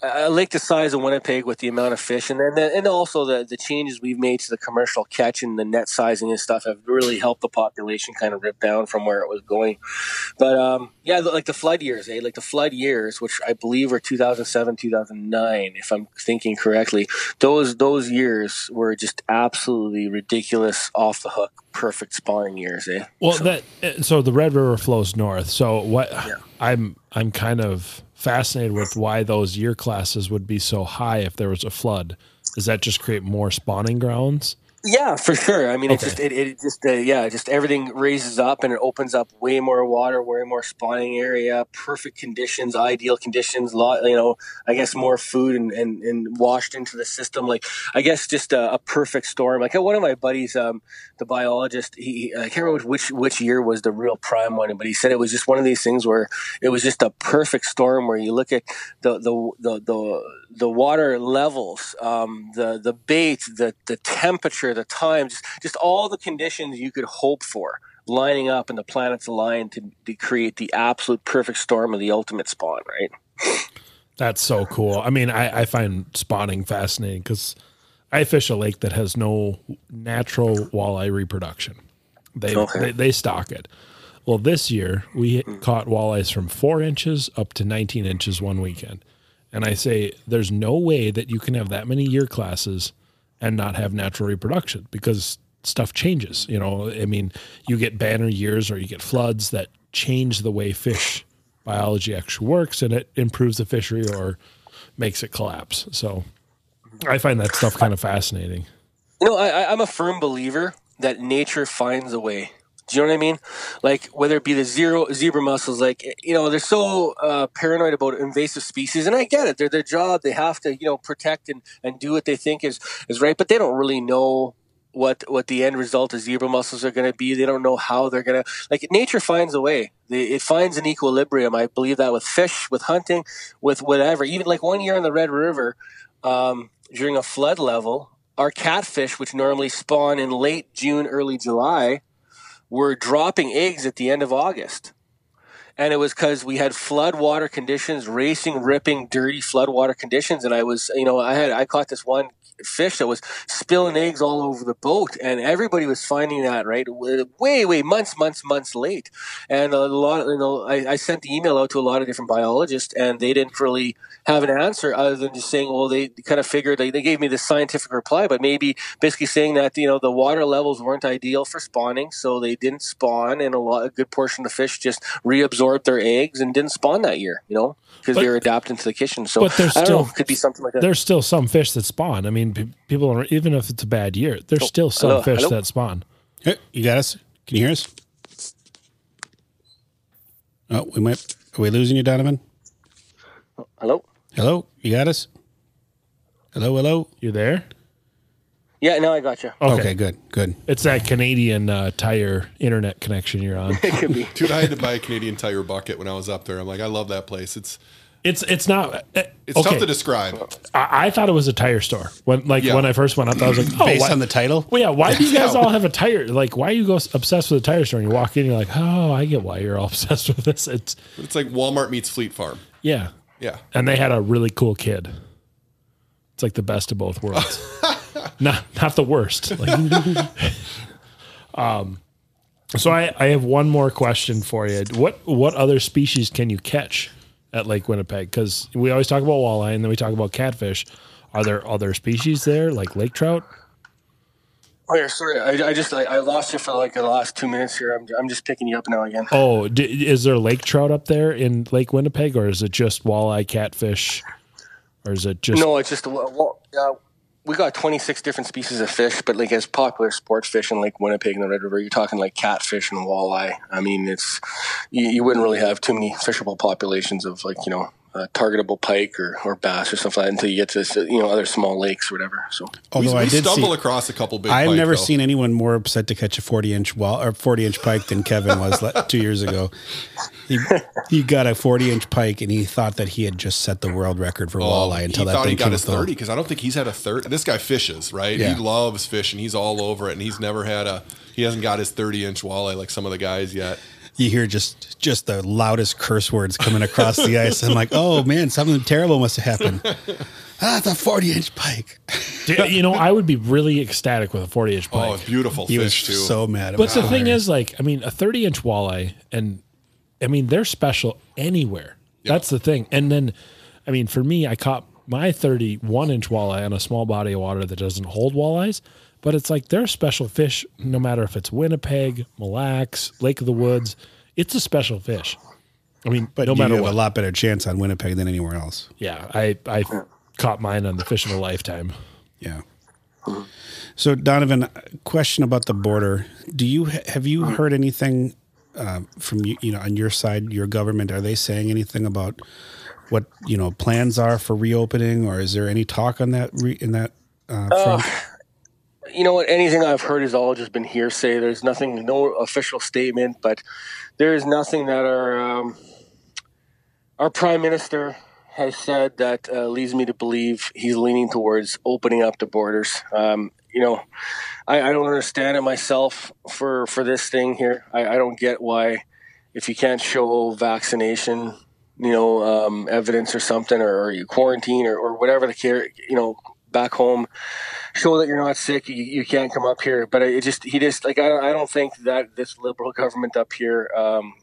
[SPEAKER 3] a lake the size of Winnipeg with the amount of fish, and then and also the the changes we've made to the commercial catch and the net sizing and stuff have really helped the population kind of rip down from where it was going. But um, yeah, like the flood years, eh? Like the flood years, which I believe were 2007, 2009, if I'm thinking correctly. Those those years were just absolutely ridiculous, off the hook, perfect spawning years, eh?
[SPEAKER 1] Well, that uh, so the Red River flows north. So what I'm I'm kind of fascinated with why those year classes would be so high if there was a flood. Does that just create more spawning grounds?
[SPEAKER 3] Yeah, for sure. I mean, it just it, it just uh, yeah, just everything raises up and it opens up way more water, way more spawning area, perfect conditions, ideal conditions. Lot, you know, I guess more food and, and, and washed into the system. Like I guess just a, a perfect storm. Like one of my buddies, um, the biologist, he he- I can't remember which which year was the real prime one, but he said it was just one of these things where it was just a perfect storm where you look at the the the the, the water levels, um, the the bait, the the temperature, the time, just just all the conditions you could hope for lining up, and the planets aligned to, to create the absolute perfect storm of the ultimate spawn. Right?
[SPEAKER 1] That's so cool. I mean, I, I find spawning fascinating because I fish a lake that has no natural walleye reproduction. They,
[SPEAKER 3] Okay.
[SPEAKER 1] they they stock it. Well, this year we caught walleyes from four inches up to 19 inches one weekend. And I say, there's no way that you can have that many year classes and not have natural reproduction because stuff changes. You know, I mean, you get banner years or you get floods that change the way fish biology actually works and it improves the fishery or makes it collapse. So I find that stuff kind of fascinating.
[SPEAKER 3] No, I, I'm a firm believer that nature finds a way. Do you know what I mean? Like whether it be the zero zebra mussels, like you know, they're so uh, paranoid about invasive species, and I get it. They're their job; they have to, you know, protect and, and do what they think is is right. But they don't really know what what the end result of zebra mussels are going to be. They don't know how they're going to like. Nature finds a way. It finds an equilibrium. I believe that with fish, with hunting, with whatever. Even like one year on the Red River, um, during a flood level, our catfish, which normally spawn in late June, early July, were dropping eggs at the end of August. And it was because we had floodwater conditions, racing, ripping, dirty floodwater conditions. And I was, you know, I had, I caught this one fish that was spilling eggs all over the boat. And everybody was finding that, right? Way, way, months, months, months late. And a lot, you know, I, I sent the email out to a lot of different biologists and they didn't really have an answer other than just saying, well, they kind of figured they, they gave me this scientific reply, but maybe basically saying that, you know, the water levels weren't ideal for spawning. So they didn't spawn and a lot, a good portion of the fish just reabsorbed their eggs and didn't spawn that year, you know, because they were adapting to the kitchen. So
[SPEAKER 1] but there's
[SPEAKER 3] I don't know,
[SPEAKER 1] still-
[SPEAKER 3] it could be something like that.
[SPEAKER 1] There's still some fish that spawn. I mean, pe- people, are, even if it's a bad year, there's still some
[SPEAKER 3] hello,
[SPEAKER 1] fish
[SPEAKER 3] hello?
[SPEAKER 1] that spawn.
[SPEAKER 2] Hey, you got us? Can you hear us? Oh, we might. Are we losing you, Donovan?
[SPEAKER 3] Hello?
[SPEAKER 2] Hello, you got us? Hello, hello.
[SPEAKER 1] You there?
[SPEAKER 3] Yeah, no, I got you.
[SPEAKER 2] Okay, good, good.
[SPEAKER 1] It's that Canadian uh, tire internet connection you're on. *laughs*
[SPEAKER 3] It could be.
[SPEAKER 4] Dude, I had to buy a Canadian Tire bucket when I was up there. I'm like, I love that place. It's
[SPEAKER 1] It's it's not. uh,
[SPEAKER 4] it's
[SPEAKER 1] okay.
[SPEAKER 4] tough to describe.
[SPEAKER 1] I, I thought it was a tire store when like
[SPEAKER 4] Yeah.
[SPEAKER 1] when I first went up. I was like, oh,
[SPEAKER 2] Based
[SPEAKER 1] why-
[SPEAKER 2] on the title,
[SPEAKER 1] well, yeah. Why do you *laughs* guys all have a tire? Like, why are you go obsessed with a tire store? And you walk in, you're like, oh, I get why you're all *laughs* obsessed with this. It's
[SPEAKER 4] It's like Walmart meets Fleet Farm.
[SPEAKER 1] yeah,
[SPEAKER 4] Yeah.
[SPEAKER 1] and they had a really cool kid. It's like the best of both worlds. *laughs* not not the worst. Like, um, so I I have one more question for you. What what other species can you catch at Lake Winnipeg? Because we always talk about walleye and then we talk about catfish. Are there other species there like lake trout?
[SPEAKER 3] Oh, yeah, sorry. I, I just, I, I lost you for like the last two minutes here. I'm, I'm just picking you up now again.
[SPEAKER 1] Oh, d- is there lake trout up there in Lake Winnipeg, or is it just walleye, catfish, or is it just?
[SPEAKER 3] No, it's just a, well, uh, we got 26 different species of fish, but like as popular sports fish in Lake Winnipeg and the Red River, you're talking like catfish and walleye. I mean, it's you, you wouldn't really have too many fishable populations of like you know uh, targetable pike or, or bass or something like that until you get to this, you know other small lakes or whatever. So
[SPEAKER 2] although
[SPEAKER 4] we
[SPEAKER 2] I
[SPEAKER 4] we
[SPEAKER 2] did
[SPEAKER 4] stumble
[SPEAKER 2] see,
[SPEAKER 4] across a couple big
[SPEAKER 2] I've
[SPEAKER 4] pike,
[SPEAKER 2] never
[SPEAKER 4] though.
[SPEAKER 2] seen anyone more upset to catch a forty inch wall or forty inch pike than Kevin was two years ago. He he got a forty inch pike and he thought that he had just set the world record for walleye until
[SPEAKER 4] Oh, he
[SPEAKER 2] that
[SPEAKER 4] thought
[SPEAKER 2] thing
[SPEAKER 4] he got
[SPEAKER 2] came
[SPEAKER 4] his
[SPEAKER 2] with
[SPEAKER 4] 30 because I don't think he's had a 30. This guy fishes, right?
[SPEAKER 2] Yeah.
[SPEAKER 4] He loves fishing. He's all over it, and he's never had a. He hasn't got his 30 inch walleye like some of the guys yet.
[SPEAKER 2] You hear just just the loudest curse words coming across the ice. I'm like, oh man, something terrible must have happened. Ah, it's a forty inch pike. *laughs*
[SPEAKER 1] You know, I would be really ecstatic with a 40 inch pike.
[SPEAKER 4] Oh, it's beautiful
[SPEAKER 2] He was
[SPEAKER 4] fish too.
[SPEAKER 2] so mad. It
[SPEAKER 1] But
[SPEAKER 2] was
[SPEAKER 1] the thing is, like, I mean, a 30 inch walleye, and I mean, they're special anywhere. That's the thing. And then, I mean, for me, I caught my 31 inch walleye on a small body of water that doesn't hold walleyes, but it's like they're special fish no matter if it's Winnipeg, Mille Lacs, Lake of the Woods. It's a special fish. I mean,
[SPEAKER 2] but
[SPEAKER 1] no
[SPEAKER 2] you
[SPEAKER 1] matter
[SPEAKER 2] have
[SPEAKER 1] what.
[SPEAKER 2] a lot better chance on Winnipeg than anywhere else.
[SPEAKER 1] Yeah, I, I caught mine on the fish of a lifetime.
[SPEAKER 2] Yeah. So Donovan, question about the border. Do you have you heard anything uh, from you, you know on your side, your government? Are they saying anything about what you know plans are for reopening, or is there any talk on that re, in that uh, front?
[SPEAKER 3] You know what? Anything I've heard has all just been hearsay. There's nothing, no official statement, but there is nothing that our um, our prime minister has said that uh, leads me to believe he's leaning towards opening up the borders. Um, you know, I, I, don't understand it myself for for this thing here. I, I, don't get why if you can't show vaccination, you know, um, evidence or something, or, or you quarantine or, or whatever the care, you know, back home show that you're not sick, you, you can't come up here. But it just he just like I don't, I don't think that this liberal government up here. Um,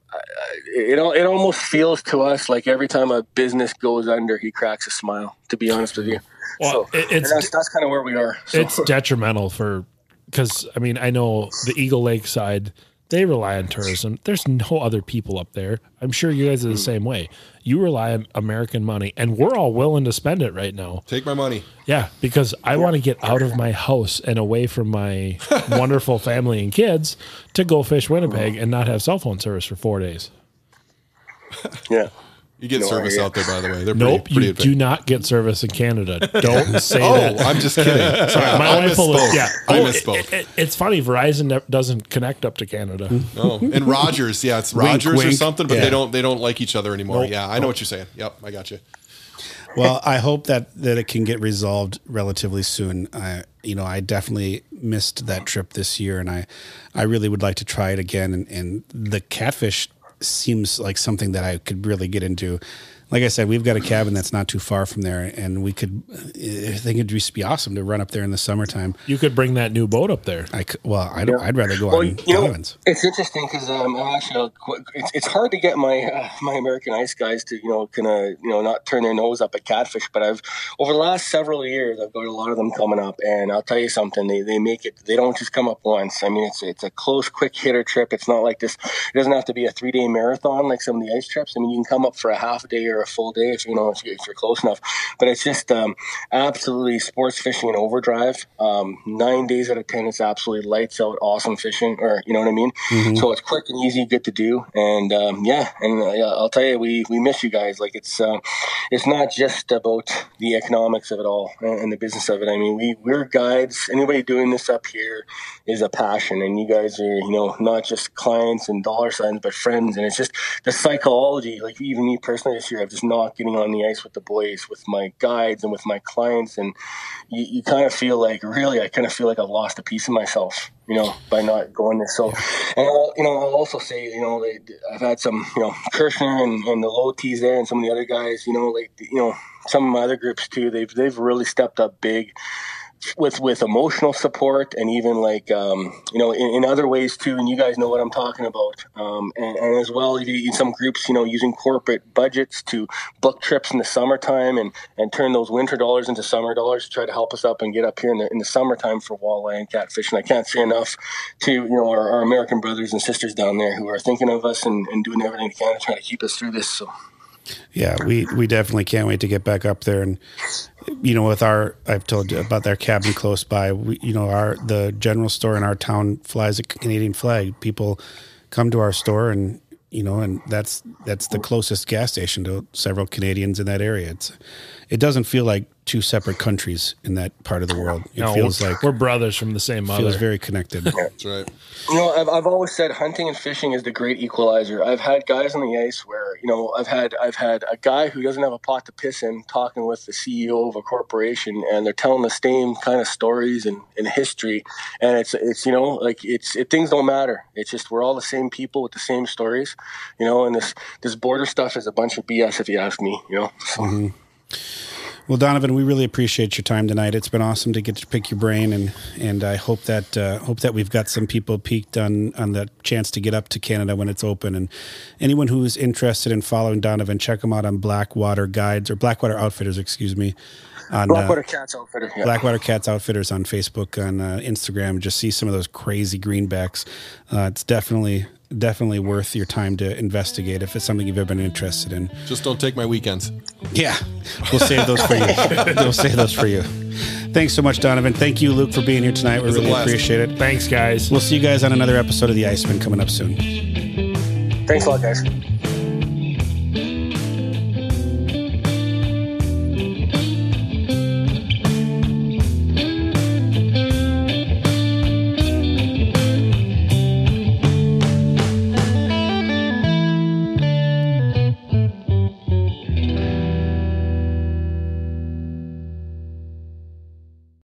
[SPEAKER 3] it it almost feels to us like every time a business goes under, he cracks a smile. To be honest with you, well, so, it's that's, that's kind of where we are.
[SPEAKER 1] So. It's detrimental for because I mean I know the Eagle Lake side they rely on tourism. There's no other people up there. I'm sure you guys are the hmm. same way. You rely on American money, and we're all willing to spend it right now.
[SPEAKER 4] Take my money.
[SPEAKER 1] Yeah, because I want to get out of my house and away from my *laughs* wonderful family and kids to go fish Winnipeg oh. and not have cell phone service for four days.
[SPEAKER 3] Yeah.
[SPEAKER 4] You get no service idea. out there, by the way. They're
[SPEAKER 1] nope,
[SPEAKER 4] pretty, pretty
[SPEAKER 1] you do not get service in Canada. *laughs* Don't say
[SPEAKER 4] oh,
[SPEAKER 1] that.
[SPEAKER 4] Oh, I'm just kidding. *laughs* Sorry,
[SPEAKER 1] my
[SPEAKER 4] I wife will.
[SPEAKER 1] Yeah,
[SPEAKER 4] I
[SPEAKER 1] oh,
[SPEAKER 4] misspoke.
[SPEAKER 1] It, it, it's funny. Verizon doesn't connect up to Canada.
[SPEAKER 4] Oh, and Rogers, yeah, it's Rogers wink, or something, but yeah. they don't they don't like each other anymore. Nope. Yeah, I know what you're saying. Yep, I got you.
[SPEAKER 2] Well, I hope that that it can get resolved relatively soon. I, you know, I definitely missed that trip this year, and I, I really would like to try it again. And, and the catfish seems like something that I could really get into like I said, we've got a cabin that's not too far from there, and we could. I think it'd just be awesome to run up there in the summertime.
[SPEAKER 1] You could bring that new boat up there.
[SPEAKER 2] I could, well, I'd, yeah. I'd rather go well, on you know,
[SPEAKER 3] It's interesting because um, actually it's, it's hard to get my uh, my American ice guys to you know kind of you know not turn their nose up at catfish, but I've over the last several years I've got a lot of them coming up, and I'll tell you something, they, they make it. They don't just come up once. I mean, it's it's a close, quick hitter trip. It's not like this. It doesn't have to be a three day marathon like some of the ice trips. I mean, you can come up for a half day or a full day if you know if, you, are close enough. But it's just um, absolutely sports fishing in overdrive. Um, nine days out of ten, it's absolutely lights out, awesome fishing, or you know what I mean. Mm-hmm. So it's quick and easy, good to do, and um, yeah, and uh, I'll tell you, we we miss you guys. Like it's uh, it's not just about the economics of it all and, and the business of it. I mean, we we're guides. Anybody doing this up here is a passion, and you guys are you know not just clients and dollar signs, but friends, and it's just the psychology. Like even me personally this year, just not getting on the ice with the boys, with my guides, and with my clients, and you, you kind of feel like really, I kind of feel like I've lost a piece of myself, you know, by not going there. So, and I'll, you know, I'll also say, you know, they, I've had some, you know, Kirshner and, and the low tees there, and some of the other guys, you know, like you know, some of my other groups too. They've they've really stepped up big with with emotional support and even like um, you know in, in, other ways too and you guys know what i'm talking about um, and, and, as well in some groups you know using corporate budgets to book trips in the summertime and and turn those winter dollars into summer dollars to try to help us up and get up here in the, in the summertime for walleye and catfish and i can't say enough to you know our, our american brothers and sisters down there who are thinking of us and, and doing everything they can to try to keep us through this so
[SPEAKER 2] yeah, we we definitely can't wait to get back up there and you know with our I've told you about our cabin close by. We, you know our the general store in our town flies a Canadian flag. People come to our store and you know and that's that's the closest gas station to several Canadians in that area. It's it doesn't feel like two separate countries in that part of the world. It no, feels like
[SPEAKER 1] we're brothers from the same mother.
[SPEAKER 2] Feels very connected.
[SPEAKER 4] That's right.
[SPEAKER 3] You know, I've, I've always said hunting and fishing is the great equalizer. I've had guys on the ice where you know I've had I've had a guy who doesn't have a pot to piss in talking with the CEO of a corporation, and they're telling the same kind of stories and, and history, and it's it's you know like it's it, things don't matter. It's just we're all the same people with the same stories, you know. And this this border stuff is a bunch of BS if you ask me, you know. So. Mm-hmm.
[SPEAKER 2] Well, Donovan, we really appreciate your time tonight. It's been awesome to get to pick your brain, and and I hope that uh, hope that we've got some people peaked on on the chance to get up to Canada when it's open. And anyone who is interested in following Donovan, check him out on Blackwater Guides or Blackwater Outfitters, excuse me.
[SPEAKER 3] On, Blackwater uh, Cats Outfitters. Yeah.
[SPEAKER 2] Blackwater Cats Outfitters on Facebook, on uh, Instagram. Just see some of those crazy greenbacks. Uh, it's definitely definitely worth your time to investigate if it's something you've ever been interested in.
[SPEAKER 4] Just don't take my weekends.
[SPEAKER 2] Yeah, we'll save those for you. *laughs* we'll save those for you. Thanks so much, Donovan. Thank you, Luke, for being here tonight. We
[SPEAKER 4] was
[SPEAKER 2] really appreciate it.
[SPEAKER 1] Thanks, guys.
[SPEAKER 2] We'll see you guys on another episode of The ICEMEN coming up soon.
[SPEAKER 3] Thanks a lot, guys.